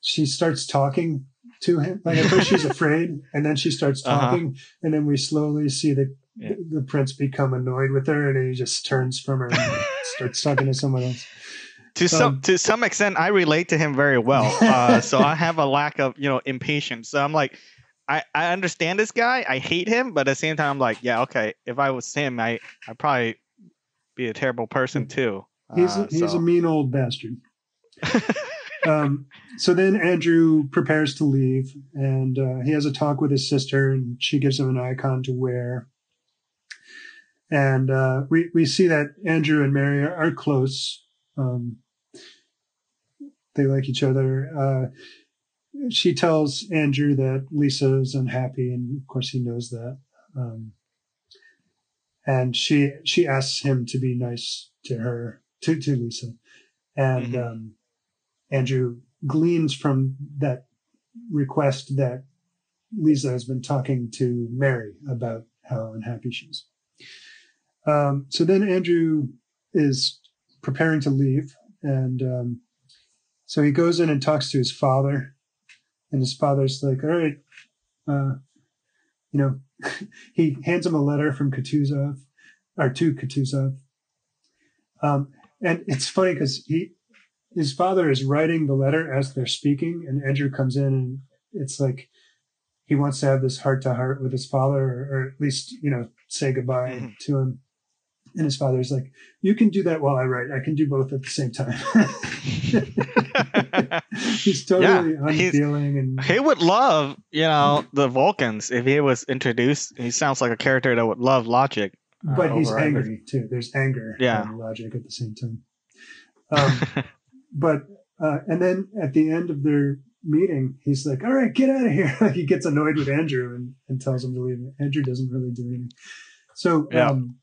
she starts talking to him. Like at first she's [LAUGHS] afraid, and then she starts uh-huh. talking, uh-huh. and then we slowly see the yeah. the prince become annoyed with her, and he just turns from her and [LAUGHS] starts talking to someone else to some to some extent i relate to him very well uh, [LAUGHS] so i have a lack of you know impatience. So i'm like I, I understand this guy i hate him but at the same time i'm like yeah okay if i was him i i'd probably be a terrible person too he's a, uh, he's so. a mean old bastard. [LAUGHS] Um, so then andrew prepares to leave and uh, he has a talk with his sister and she gives him an icon to wear. And uh, we, we see that andrew and mary are, are close um, they like each other. Uh, she tells Andrew that Lisa is unhappy, and of course he knows that. Um, and she she asks him to be nice to her to to Lisa, and mm-hmm. um, Andrew gleans from that request that Lisa has been talking to Mary about how unhappy she is. Um, so then Andrew is preparing to leave, and um, so he goes in and talks to his father, and his father's like, "All right, uh, you know," [LAUGHS] he hands him a letter from Kutuzov, or to Kutuzov, um, and it's funny because he, his father is writing the letter as they're speaking, and Andrew comes in, and it's like he wants to have this heart to heart with his father, or, or, at least you know say goodbye mm-hmm. to him. And his father's like, "You can do that while I write. I can do both at the same time." [LAUGHS] he's totally yeah, unfeeling, and he would love, you know, the Vulcans if he was introduced. He sounds like a character that would love logic. Uh, but he's angry too. There's anger yeah. and logic at the same time. Um, [LAUGHS] but uh, and then at the end of their meeting, he's like, "All right, get out of here." [LAUGHS] he gets annoyed with Andrew and, and tells him to leave. Andrew doesn't really do anything. So yeah. um,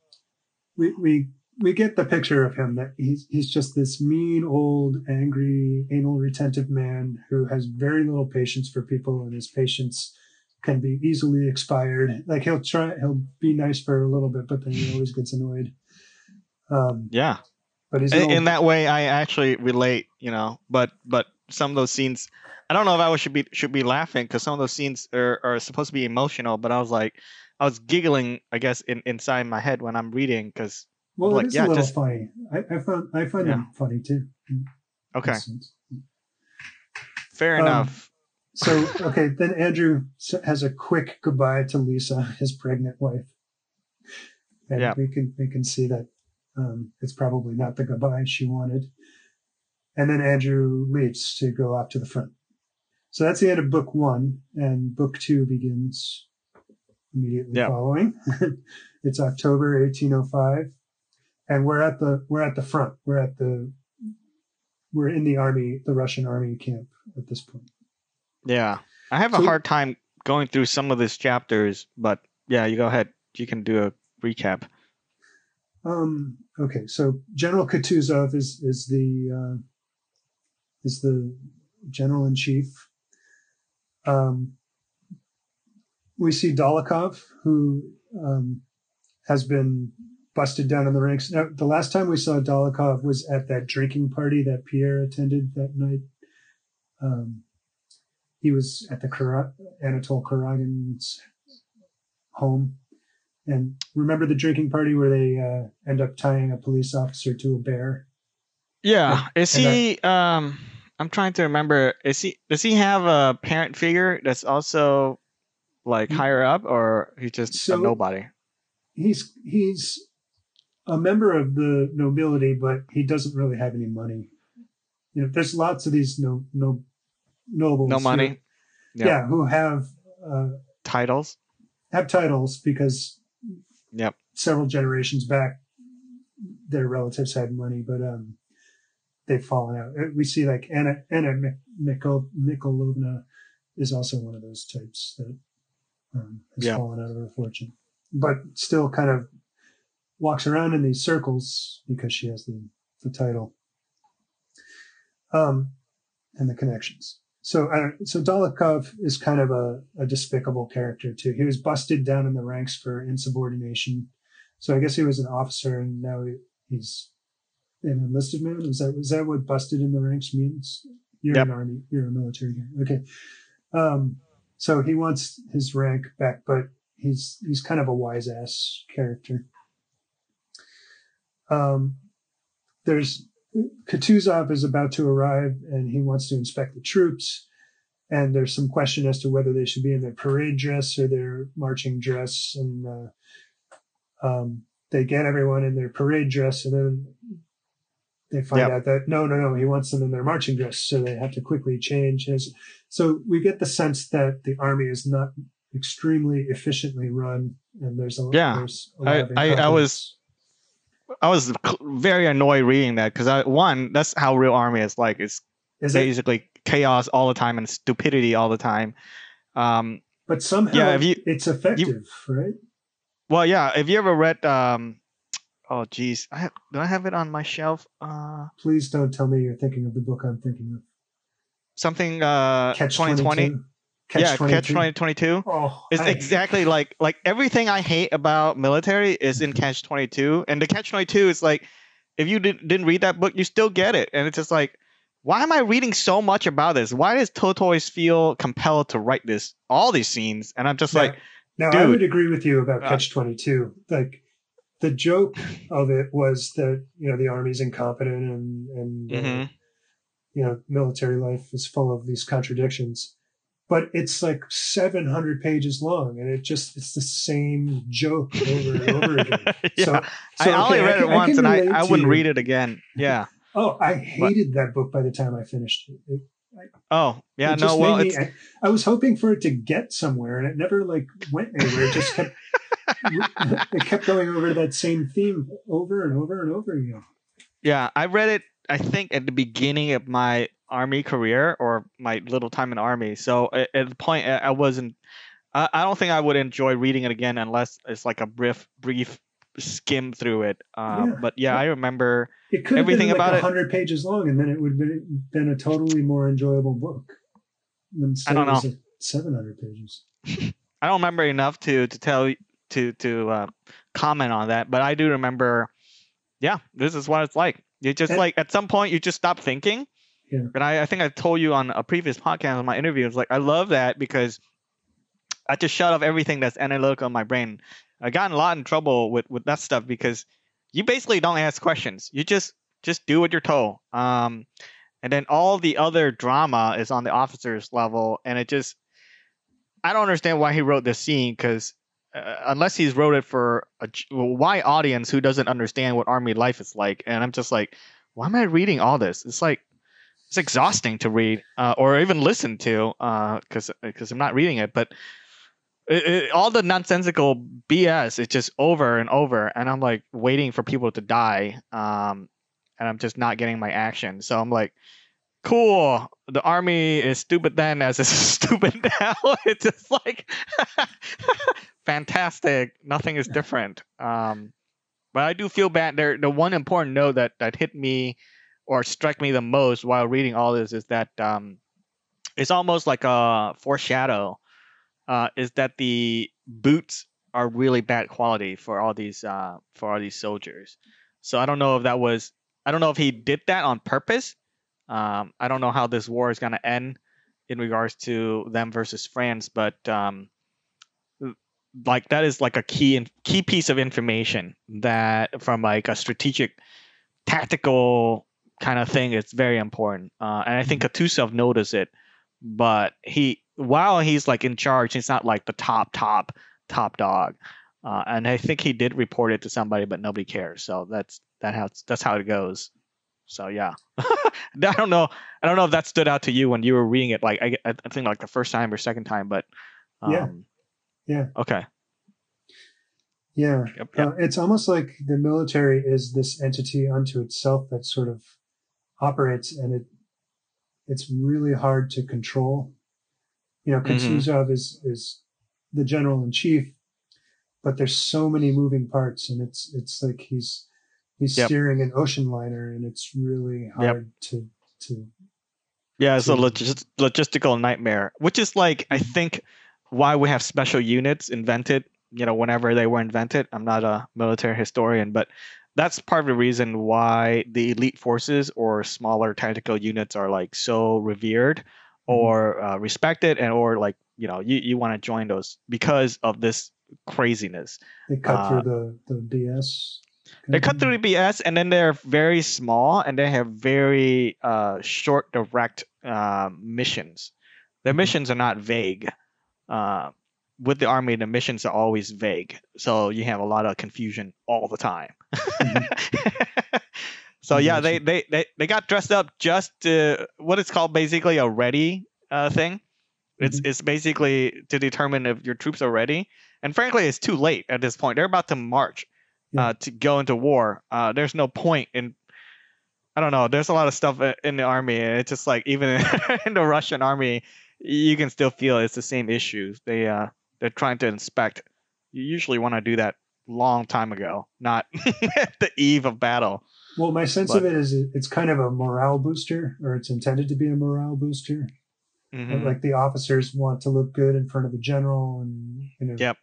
we we we get the picture of him that he's he's just this mean old angry anal retentive man who has very little patience for people and his patience can be easily expired. Like he'll try he'll be nice for a little bit but then he always gets annoyed. Um, yeah. but he's in, in that way i actually relate you know but but some of those scenes i don't know if i should be should be laughing because some of those scenes are, are supposed to be emotional but i was like i was giggling i guess in, inside my head when i'm reading because well, like, it is yeah, a little just, funny. I, I found I find yeah. them funny too. Okay. Fair um, enough. so okay, then Andrew has a quick goodbye to Lisa, his pregnant wife, and yeah. we can we can see that um, it's probably not the goodbye she wanted. And then Andrew leaves to go off to the front. So that's the end of book one, and book two begins immediately yeah. following. [LAUGHS] it's October 1805 and we're at the we're at the front. We're at the we're in the army, the Russian army camp at this point. Yeah, I have so, a hard time going through some of these chapters, but yeah, you go ahead. You can do a recap. Um. Okay. So General Kutuzov is is the uh, is the general in chief. Um. We see Dolokhov, who um, has been busted down in the ranks. Now, the last time we saw Dolokhov was at that drinking party that Pierre attended that night. Um, he was at the Kara- Anatol Kuragin's home. And remember the drinking party where they uh, end up tying a police officer to a bear? Yeah. And, is he? um, I'm trying to remember. Is he? Does he have a parent figure that's also like higher up, or he's just so a nobody? He's he's a member of the nobility, but he doesn't really have any money. You know, there's lots of these no no nobles. No money. Who, yep. Yeah, who have uh, titles. Have titles because. Yep. Several generations back, their relatives had money, but um, they've fallen out. Uh, we see like Anna Anna Mikol, Mikolovna is also one of those types that um, has yeah. fallen out of her fortune, but still kind of walks around in these circles because she has the, the title um, and the connections. So, uh, so Dolokhov is kind of a, a, despicable character too. He was busted down in the ranks for insubordination. So I guess he was an officer, and now he, he's an enlisted man. Is that is that what busted in the ranks means? You're yep. an army. You're a military guy. Okay. Um, so he wants his rank back, but he's he's kind of a wise ass character. Um, there's Kutuzov is about to arrive and he wants to inspect the troops. And there's some question as to whether they should be in their parade dress or their marching dress. And uh, um, they get everyone in their parade dress, and then they find yep. out that no, no, no, he wants them in their marching dress, so they have to quickly change. His, so we get the sense that the army is not extremely efficiently run, and there's a yeah. There's a I, I, I was I was very annoyed reading that because one, that's how real army is like. It's is basically it? chaos all the time and stupidity all the time. Um, but somehow yeah, you, it's effective, you, right? Well, yeah. If you ever read, um, oh geez, I have, do I have it on my shelf? Uh, Please don't tell me you're thinking of the book I'm thinking of. Something uh, Catch 2020. Catch yeah, 22? Catch Twenty Twenty Two. Oh, It's I- exactly like like everything I hate about military is in Catch Twenty Two, and the Catch Twenty Two is like if you didn't didn't read that book, you still get it, and it's just like. Why am I reading so much about this? Why does Tolstoy feel compelled to write this all these scenes? And I'm just Now- like, Now, I would agree with you about Uh, Catch 22. Like, the joke of it was that, you know, the army's incompetent and, and uh, Mhm. you know, military life is full of these contradictions. But it's like 700 pages long and it just, it's the same joke over and over again. [LAUGHS] yeah, So, I only okay, read I it can- I once, can and I, I wouldn't read it again. Yeah. [LAUGHS] Oh, I hated that book by the time I finished it. it Oh, yeah. it No. Well, made it's me, I, I was hoping for it to get somewhere, and it never like went anywhere. It just kept [LAUGHS] [LAUGHS] it kept going over that same theme over and over and over again. yeah. I read it. I think at the beginning of my army career or my little time in army. So at, at the point I I wasn't. I, I don't think I would enjoy reading it again unless it's like a brief brief skim through it. Um, Yeah. But yeah, I remember. It could have Everything been like about it- hundred pages long, and then it would have been, been a totally more enjoyable book. Instead, don't Seven hundred pages. [LAUGHS] I don't remember enough to to tell to to uh, comment on that, but I do remember. Yeah, this is what it's like. You just like at some point you just stop thinking. Yeah. And I, I think I told you on a previous podcast on my interview, it's like I love that because I just shut off everything that's analytical in my brain. I got in a lot in trouble with with that stuff because you basically don't ask questions. You just just do what you're told. Um, and then all the other drama is on the officers level, and it just I don't understand why he wrote this scene because uh, unless he's wrote it for a why audience who doesn't understand what army life is like, and I'm just like, why am I reading all this? It's like it's exhausting to read uh, or even listen to because because I'm not reading it, but. It, it, all the nonsensical BS is just over and over, and I'm like waiting for people to die, um, and I'm just not getting my action. So I'm like, cool. The army is stupid then, as it's [LAUGHS] stupid now. [LAUGHS] it's just like [LAUGHS] fantastic. Nothing is different. Um, but I do feel bad. There, the one important note that that hit me or struck me the most while reading all this is that um, it's almost like a foreshadow. Uh, is that the boots are really bad quality for all these uh, for all these soldiers? So I don't know if that was I don't know if he did that on purpose. Um, I don't know how this war is gonna end in regards to them versus France, but um, like that is like a key and key piece of information that from like a strategic tactical kind of thing it's very important. Uh, and i think Kutuzov noticed it but he while he's like in charge he's not like the top top top dog. Uh, and i think he did report it to somebody but nobody cares. So that's that how that's how it goes. So yeah. [LAUGHS] I don't know i don't know if that stood out to you when you were reading it like i, I think like the first time or second time but um, Yeah. Yeah. okay Yeah, yep, yep. Uh, it's almost like the military is this entity unto itself that sort of operates, and it it's really hard to control. You know, Mhm. Is is the general in chief, but there's so many moving parts, and it's it's like he's he's Yep. steering an ocean liner, and it's really hard to to Yeah, it's a logis- logistical nightmare, which is like I think why we have special units invented. You know, whenever they were invented. I'm not a military historian, but that's part of the reason why the elite forces or smaller tactical units are like so revered or uh, respected, and or like you know you, you want to join those because of this craziness. they cut Uh, through the the BS. They cut through the BS, and then they're very small, and they have very uh, short, direct uh, missions. Their missions are not vague. Uh, with the army, the missions are always vague, so you have a lot of confusion all the time. [LAUGHS] so yeah, they, they they they got dressed up just to what it's called basically a ready uh, thing. It's it's basically to determine if your troops are ready. And frankly, it's too late at this point. They're about to march Yeah. uh, to go into war. Uh, there's no point in. I don't know. There's a lot of stuff in the army, and it's just like even [LAUGHS] in the Russian army, you can still feel it's the same issues. They uh they're trying to inspect. You usually want to do that long time ago, not [LAUGHS] at the eve of battle. Well, my sense But- of it is it's kind of a morale booster, or it's intended to be a morale booster. Mhm. Like the officers want to look good in front of the general, and you know. Yep.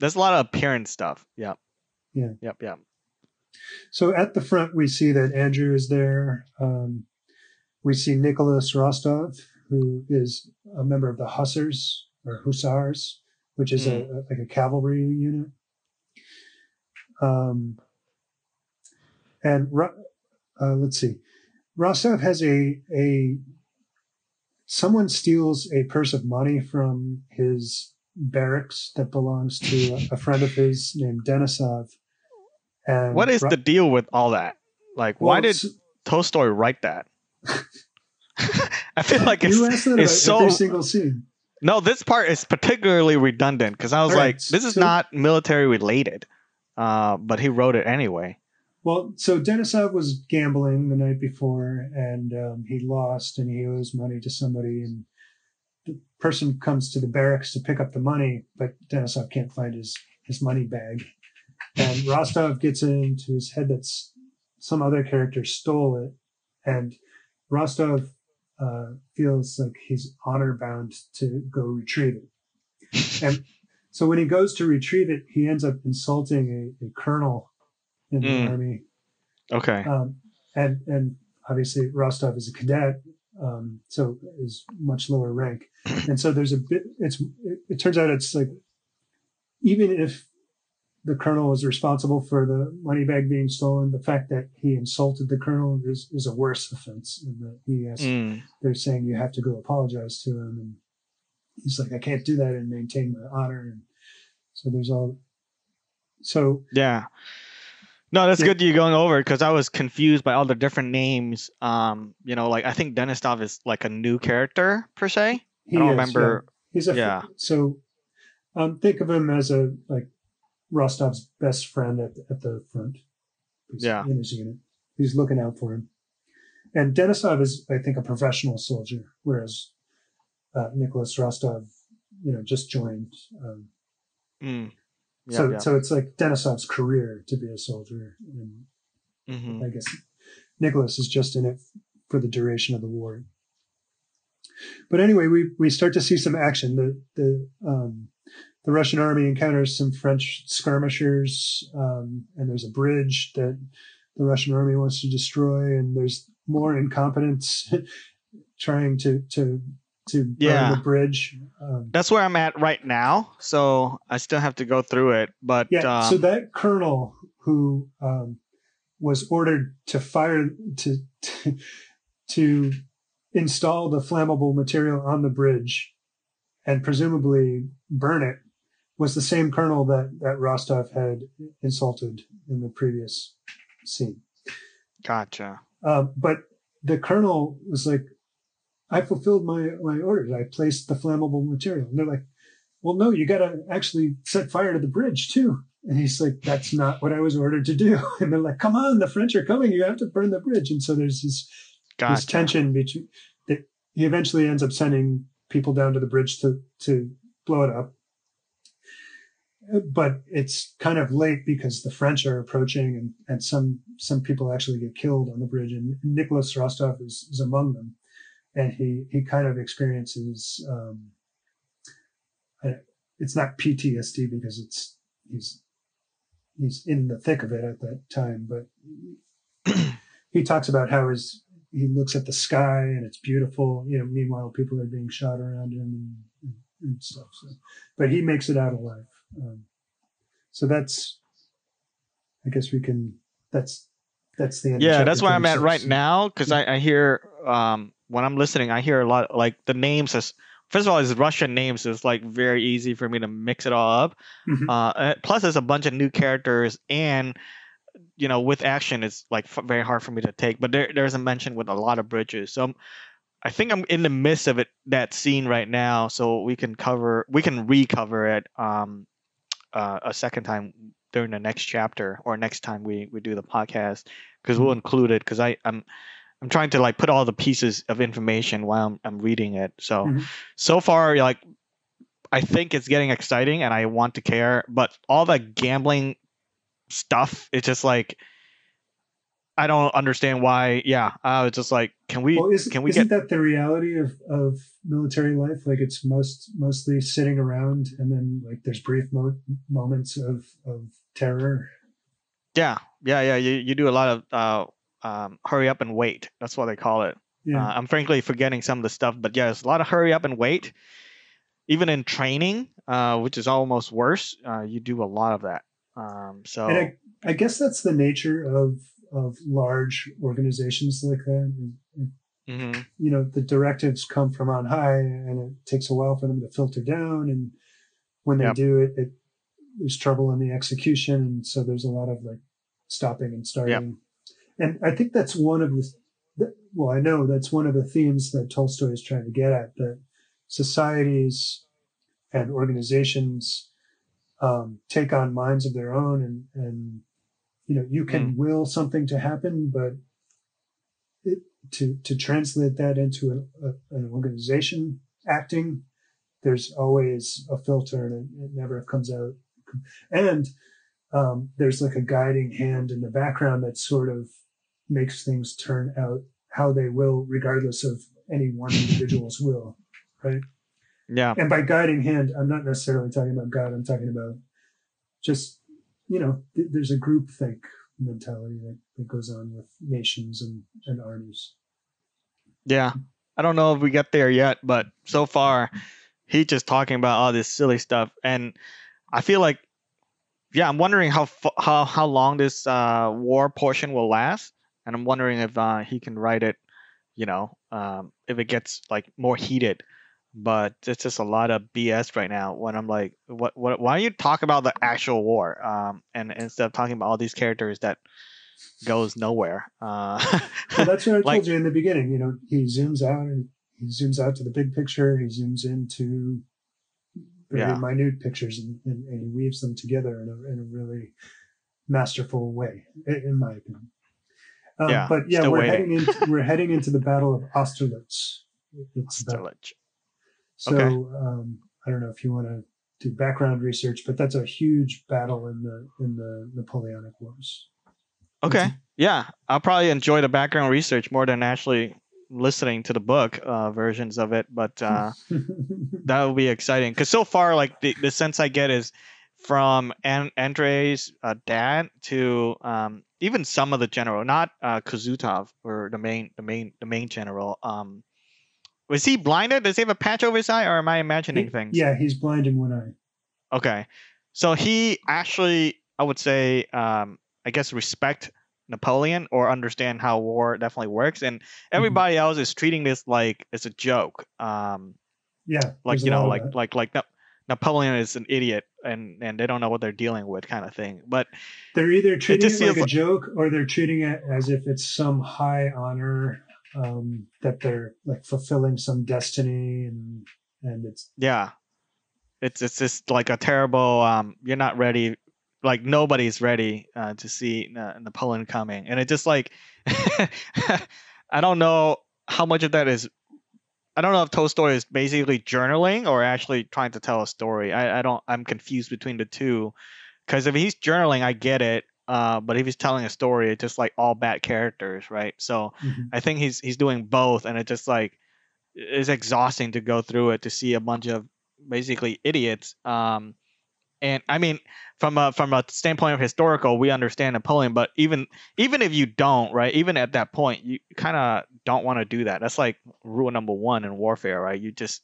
There's a lot of appearance stuff. Yep. Yeah. Yep. Yep. So at the front, we see that Andrew is there. Um, we see Nicholas Rostov, who is a member of the Hussars or Hussars, which is a, a- like a cavalry unit. Um, and uh, let's see, Rostov has a a someone steals a purse of money from his barracks that belongs to a, a friend of his named Denisov. And What is Ro- the deal with all that? Like, why did Tolstoy write that? [LAUGHS] [LAUGHS] I feel like it's you asked that about it's so- single scene? no. This part is particularly redundant because I was All right, like, this is so- not military related. Uh, but he wrote it anyway. Well, so Denisov was gambling the night before, and um, he lost, and he owes money to somebody, and the person comes to the barracks to pick up the money, but Denisov can't find his his money bag, and Rostov gets it into his head that some other character stole it, and Rostov uh, feels like he's honor bound to go retrieve it, [LAUGHS] and so when he goes to retrieve it, he ends up insulting a, a colonel in the Mm. army Okay. um, and and obviously Rostov is a cadet, um, so is much lower rank, [CLEARS THROAT] and so there's a bit. It's it, it turns out it's like even if the colonel is responsible for the money bag being stolen, the fact that he insulted the colonel is, is a worse offense, and that he has Mm. they're saying you have to go apologize to him, and he's like I can't do that and maintain my honor, and so there's all. So Yeah. No, that's Yeah. good you going over because I was confused by all the different names. Um, you know, like I think Denisov is like a new character per se. he I don't is, remember. yeah. He's a yeah. So, um, think of him as a like Rostov's best friend at at the front. He's Yeah. in his unit. He's looking out for him. And Denisov is, I think, a professional soldier, whereas uh, Nicholas Rostov, you know, just joined. Um, Mm. Yeah, so, yeah. so it's like Denisov's career to be a soldier, and Mhm. I guess Nicholas is just in it for the duration of the war. But anyway, we, we start to see some action. The the um, the Russian army encounters some French skirmishers, um, and there's a bridge that the Russian army wants to destroy, and there's more incompetence [LAUGHS] trying to to to burn Yeah. the bridge. Um, That's where I'm at right now. So I still have to go through it. But Yeah. um, so that colonel who um, was ordered to fire to, to [LAUGHS] to install the flammable material on the bridge and presumably burn it was the same colonel that that Rostov had insulted in the previous scene. gotcha. Um, but the colonel was like, I fulfilled my, my orders. I placed the flammable material. And they're like, well, no, you got to actually set fire to the bridge too. And he's like, that's not what I was ordered to do. [LAUGHS] And they're like, come on, the French are coming. You have to burn the bridge. And so there's this, this tension between that he eventually ends up sending people down to the bridge to, to blow it up. But it's kind of late because the French are approaching and, and some, some people actually get killed on the bridge and Nicholas Rostov is, is among them. And he, he kind of experiences, um, it's not PTSD because it's, he's, he's in the thick of it at that time, but [CLEARS THROAT] he talks about how his, he looks at the sky and it's beautiful. You know, meanwhile, people are being shot around him and, stuff. So, but he makes it out alive. Um, so that's, I guess we can. That's that's the end. yeah, that's where I'm at 36. right now because I, I hear um, when I'm listening, I hear a lot like the names. Is, first of all, it's Russian names. So it's like very easy for me to mix it all up. Mhm. Uh, uh, plus, there's a bunch of new characters, and you know, with action, it's like f- very hard for me to take. But there, there's a mention with a lot of bridges, so I'm, I think I'm in the midst of it that scene right now. So we can cover, we can recover it um, uh, a second time during the next chapter or next time we we do the podcast because we'll include it because I I'm. I'm trying to like put all the pieces of information while I'm, I'm reading it. So Mhm. so far, like I think it's getting exciting and I want to care, but all the gambling stuff, it's just like I don't understand why. Yeah, I was just like, can we? Well, is, can we isn't get? that the reality of, of military life? Like it's most mostly sitting around, and then like there's brief mo- moments of of terror. Yeah, yeah, yeah. You you do a lot of uh, um, hurry up and wait. That's what they call it. Yeah, Uh, I'm frankly forgetting some of the stuff, but yeah, it's a lot of hurry up and wait. Even in training, uh, which is almost worse, uh, you do a lot of that. Um, so and I, I guess that's the nature of of large organizations like that. mhm. You know, the directives come from on high, and it takes a while for them to filter down. And when they Yep. do it, it there's trouble in the execution, and so there's a lot of like stopping and starting. And I think that's one of the well, I know that's one of the themes that Tolstoy is trying to get at that societies and organizations um, take on minds of their own, and and you know you can will something to happen, but it, to to translate that into a, a, an organization acting, there's always a filter, and it, it never comes out. And um, there's like a guiding hand in the background that sort of makes things turn out how they will, regardless of any one individual's [LAUGHS] will, right? yeah, And by guiding hand, I'm not necessarily talking about God. I'm talking about just, you know, th- there's a group think mentality that, that goes on with nations and, and armies. yeah. I don't know if we get there yet, but so far, he's just talking about all this silly stuff, and I feel like, yeah, I'm wondering how how how long this uh, war portion will last, and I'm wondering if uh, he can write it, you know, um, if it gets like more heated. But it's just a lot of BS right now. When I'm like, what what? Why don't you talk about the actual war? Um, and instead of talking about all these characters that goes nowhere. Uh, So that's what I [LAUGHS] Like- told you in the beginning. You know, he zooms out and he zooms out to the big picture. He zooms into very Yeah. minute pictures and, and, and he weaves them together in a, in a really masterful way, in my opinion. Um, Yeah, but yeah, we're waiting. heading into [LAUGHS] we're heading into the Battle of Austerlitz. It's Austerlitz. So Okay. um, I don't know if you want to do background research, but that's a huge battle in the in the Napoleonic Wars. Okay. Yeah, I'll probably enjoy the background research more than actually listening to the book uh, versions of it. But uh, [LAUGHS] that will be exciting because so far, like the, the sense I get is from An- Andrei's uh, dad to um, even some of the general, not uh, Kuzutov or the main, the main, the main general. Um, was he blinded? Does he have a patch over his eye, or am I imagining He- things? yeah, he's blind in one eye. Okay. So he actually, I would say, um, I guess, respect Napoleon or understand how war definitely works, and everybody else is treating this like it's a joke. Um, Yeah, like you know, like like like Na- Napoleon is an idiot, and and they don't know what they're dealing with, kind of thing. But they're either treating it, just like a like- joke or they're treating it as if it's some high honor um, that they're like fulfilling some destiny, and and it's yeah, it's it's just like a terrible. Um, you're not ready. Like nobody's ready uh, to see uh, Napoleon coming, and it just like [LAUGHS] I don't know how much of that is. I don't know if Tolstoy is basically journaling or actually trying to tell a story. I, I don't. I'm confused between the two, because if he's journaling, I get it. Uh, but if he's telling a story, it's just like all bad characters, right? So mhm. I think he's he's doing both, and it just like is exhausting to go through it to see a bunch of basically idiots. Um, and I mean, from a from a standpoint of historical, we understand Napoleon, but even even if you don't, right? Even at that point, you kind of don't want to do that. That's like rule number one in warfare, right? You just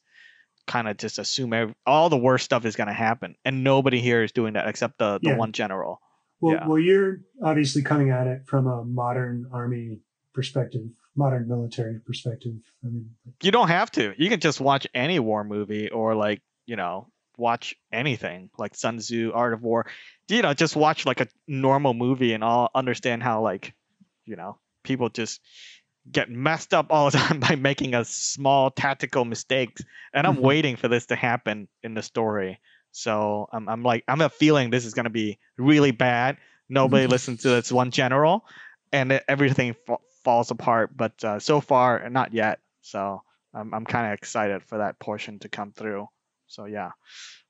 kind of just assume every, all the worst stuff is going to happen, and nobody here is doing that except the the Yeah. one general. Well, Yeah. well, you're obviously coming at it from a modern army perspective, modern military perspective. I mean, You don't have to. You can just watch any war movie or like, you know, watch anything like Sun Tzu, Art of War. You know, just watch like a normal movie and I'll understand how like, you know, people just get messed up all [LAUGHS] the time by making a small tactical mistakes. And I'm Mhm. waiting for this to happen in the story. So I'm, I'm like, I'm a feeling this is going to be really bad. Nobody listens to this one general and everything fa- falls apart. But uh, so far, not yet. So I'm, I'm kind of excited for that portion to come through. So yeah,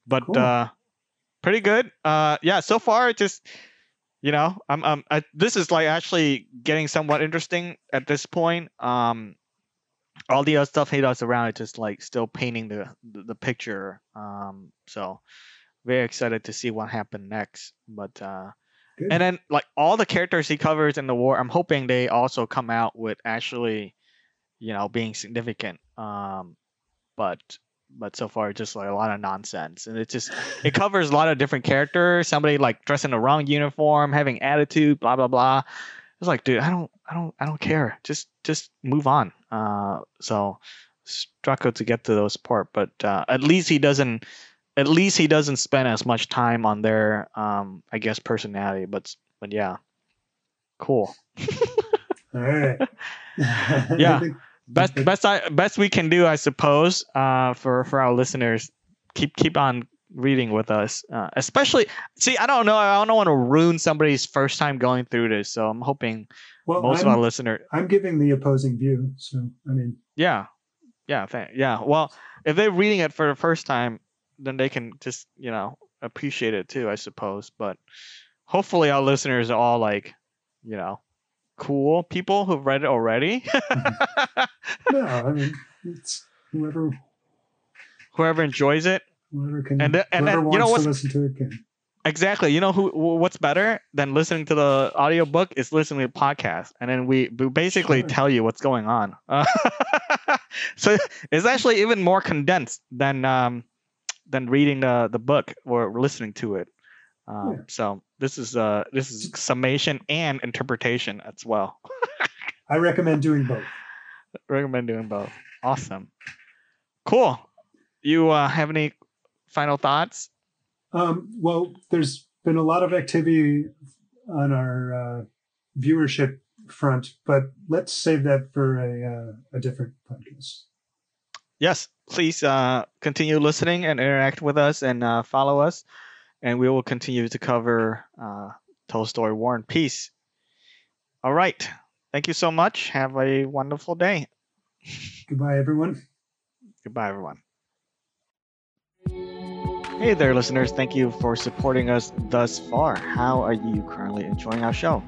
but Cool. uh, pretty good. Uh, yeah, so far it just you know, I'm, um, I, this is like actually getting somewhat interesting at this point. Um, all the other stuff he does around it just like still painting the the, the picture. Um, so very excited to see what happened next. But uh, Good. and then like all the characters he covers in the war, I'm hoping they also come out with actually, you know, being significant. Um, but but so far just like a lot of nonsense, and it just it covers a lot of different characters. Somebody like dressed in the wrong uniform, having attitude, blah blah blah. It's like, dude, I don't, I don't, I don't care. Just, just move on. Uh, so struggle to get to those part, but uh, at least he doesn't, at least he doesn't spend as much time on their, um, I guess, personality. But, but yeah, cool. [LAUGHS] All right. [LAUGHS] [LAUGHS] Yeah. Best, best, I, best we can do, I suppose, uh, for for our listeners. Keep, keep on reading with us. Uh, especially, see, I don't know, I don't want to ruin somebody's first time going through this, so I'm hoping well, most of I'm, our listeners. I'm giving the opposing view. So, I mean, Yeah, yeah, yeah. Well, if they're reading it for the first time, then they can just you know appreciate it too, I suppose. But hopefully, our listeners are all like, you know, cool people who've read it already. [LAUGHS] [LAUGHS] no, I mean, it's whoever, Whoever enjoys it, whoever can, And then- and whoever then, you know wants to listen to it can. exactly. You know who what's better than listening to the audiobook is listening to the podcast, and then we, we basically Sure. tell you what's going on. Uh, [LAUGHS] so it's actually even more condensed than um than reading the the book or listening to it. Um, Yeah. So this is uh this is summation and interpretation as well. [LAUGHS] I recommend doing both. Recommend doing both. Awesome. Cool. You uh, have any final thoughts? Um, well, there's been a lot of activity on our uh, viewership front, but let's save that for a, uh, a different podcast. Yes, please uh, continue listening and interact with us and uh, follow us, and we will continue to cover uh, Tolstoy War and Peace. All right. Thank you so much. Have a wonderful day. Goodbye, everyone. Goodbye, everyone. Hey there, listeners. Thank you for supporting us thus far. How are you currently enjoying our show?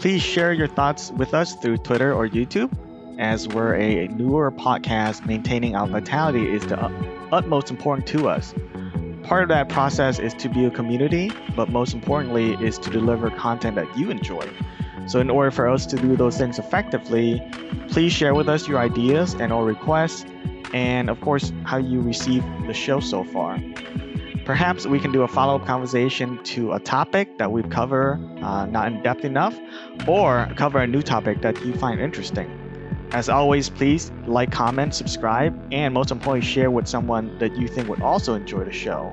Please share your thoughts with us through Twitter or YouTube, as we're a newer podcast. Maintaining our vitality is the utmost important to us. Part of that process is to build community, but most importantly is to deliver content that you enjoy. So, in order for us to do those things effectively, please share with us your ideas and or requests and of course how you receive the show so far perhaps we can do a follow-up conversation to a topic that we've covered uh, not in depth enough or cover a new topic that you find interesting. As always please like comment subscribe and most importantly share with someone that you think would also enjoy the show.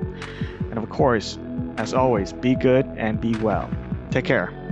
And of course as always be good and be well. Take care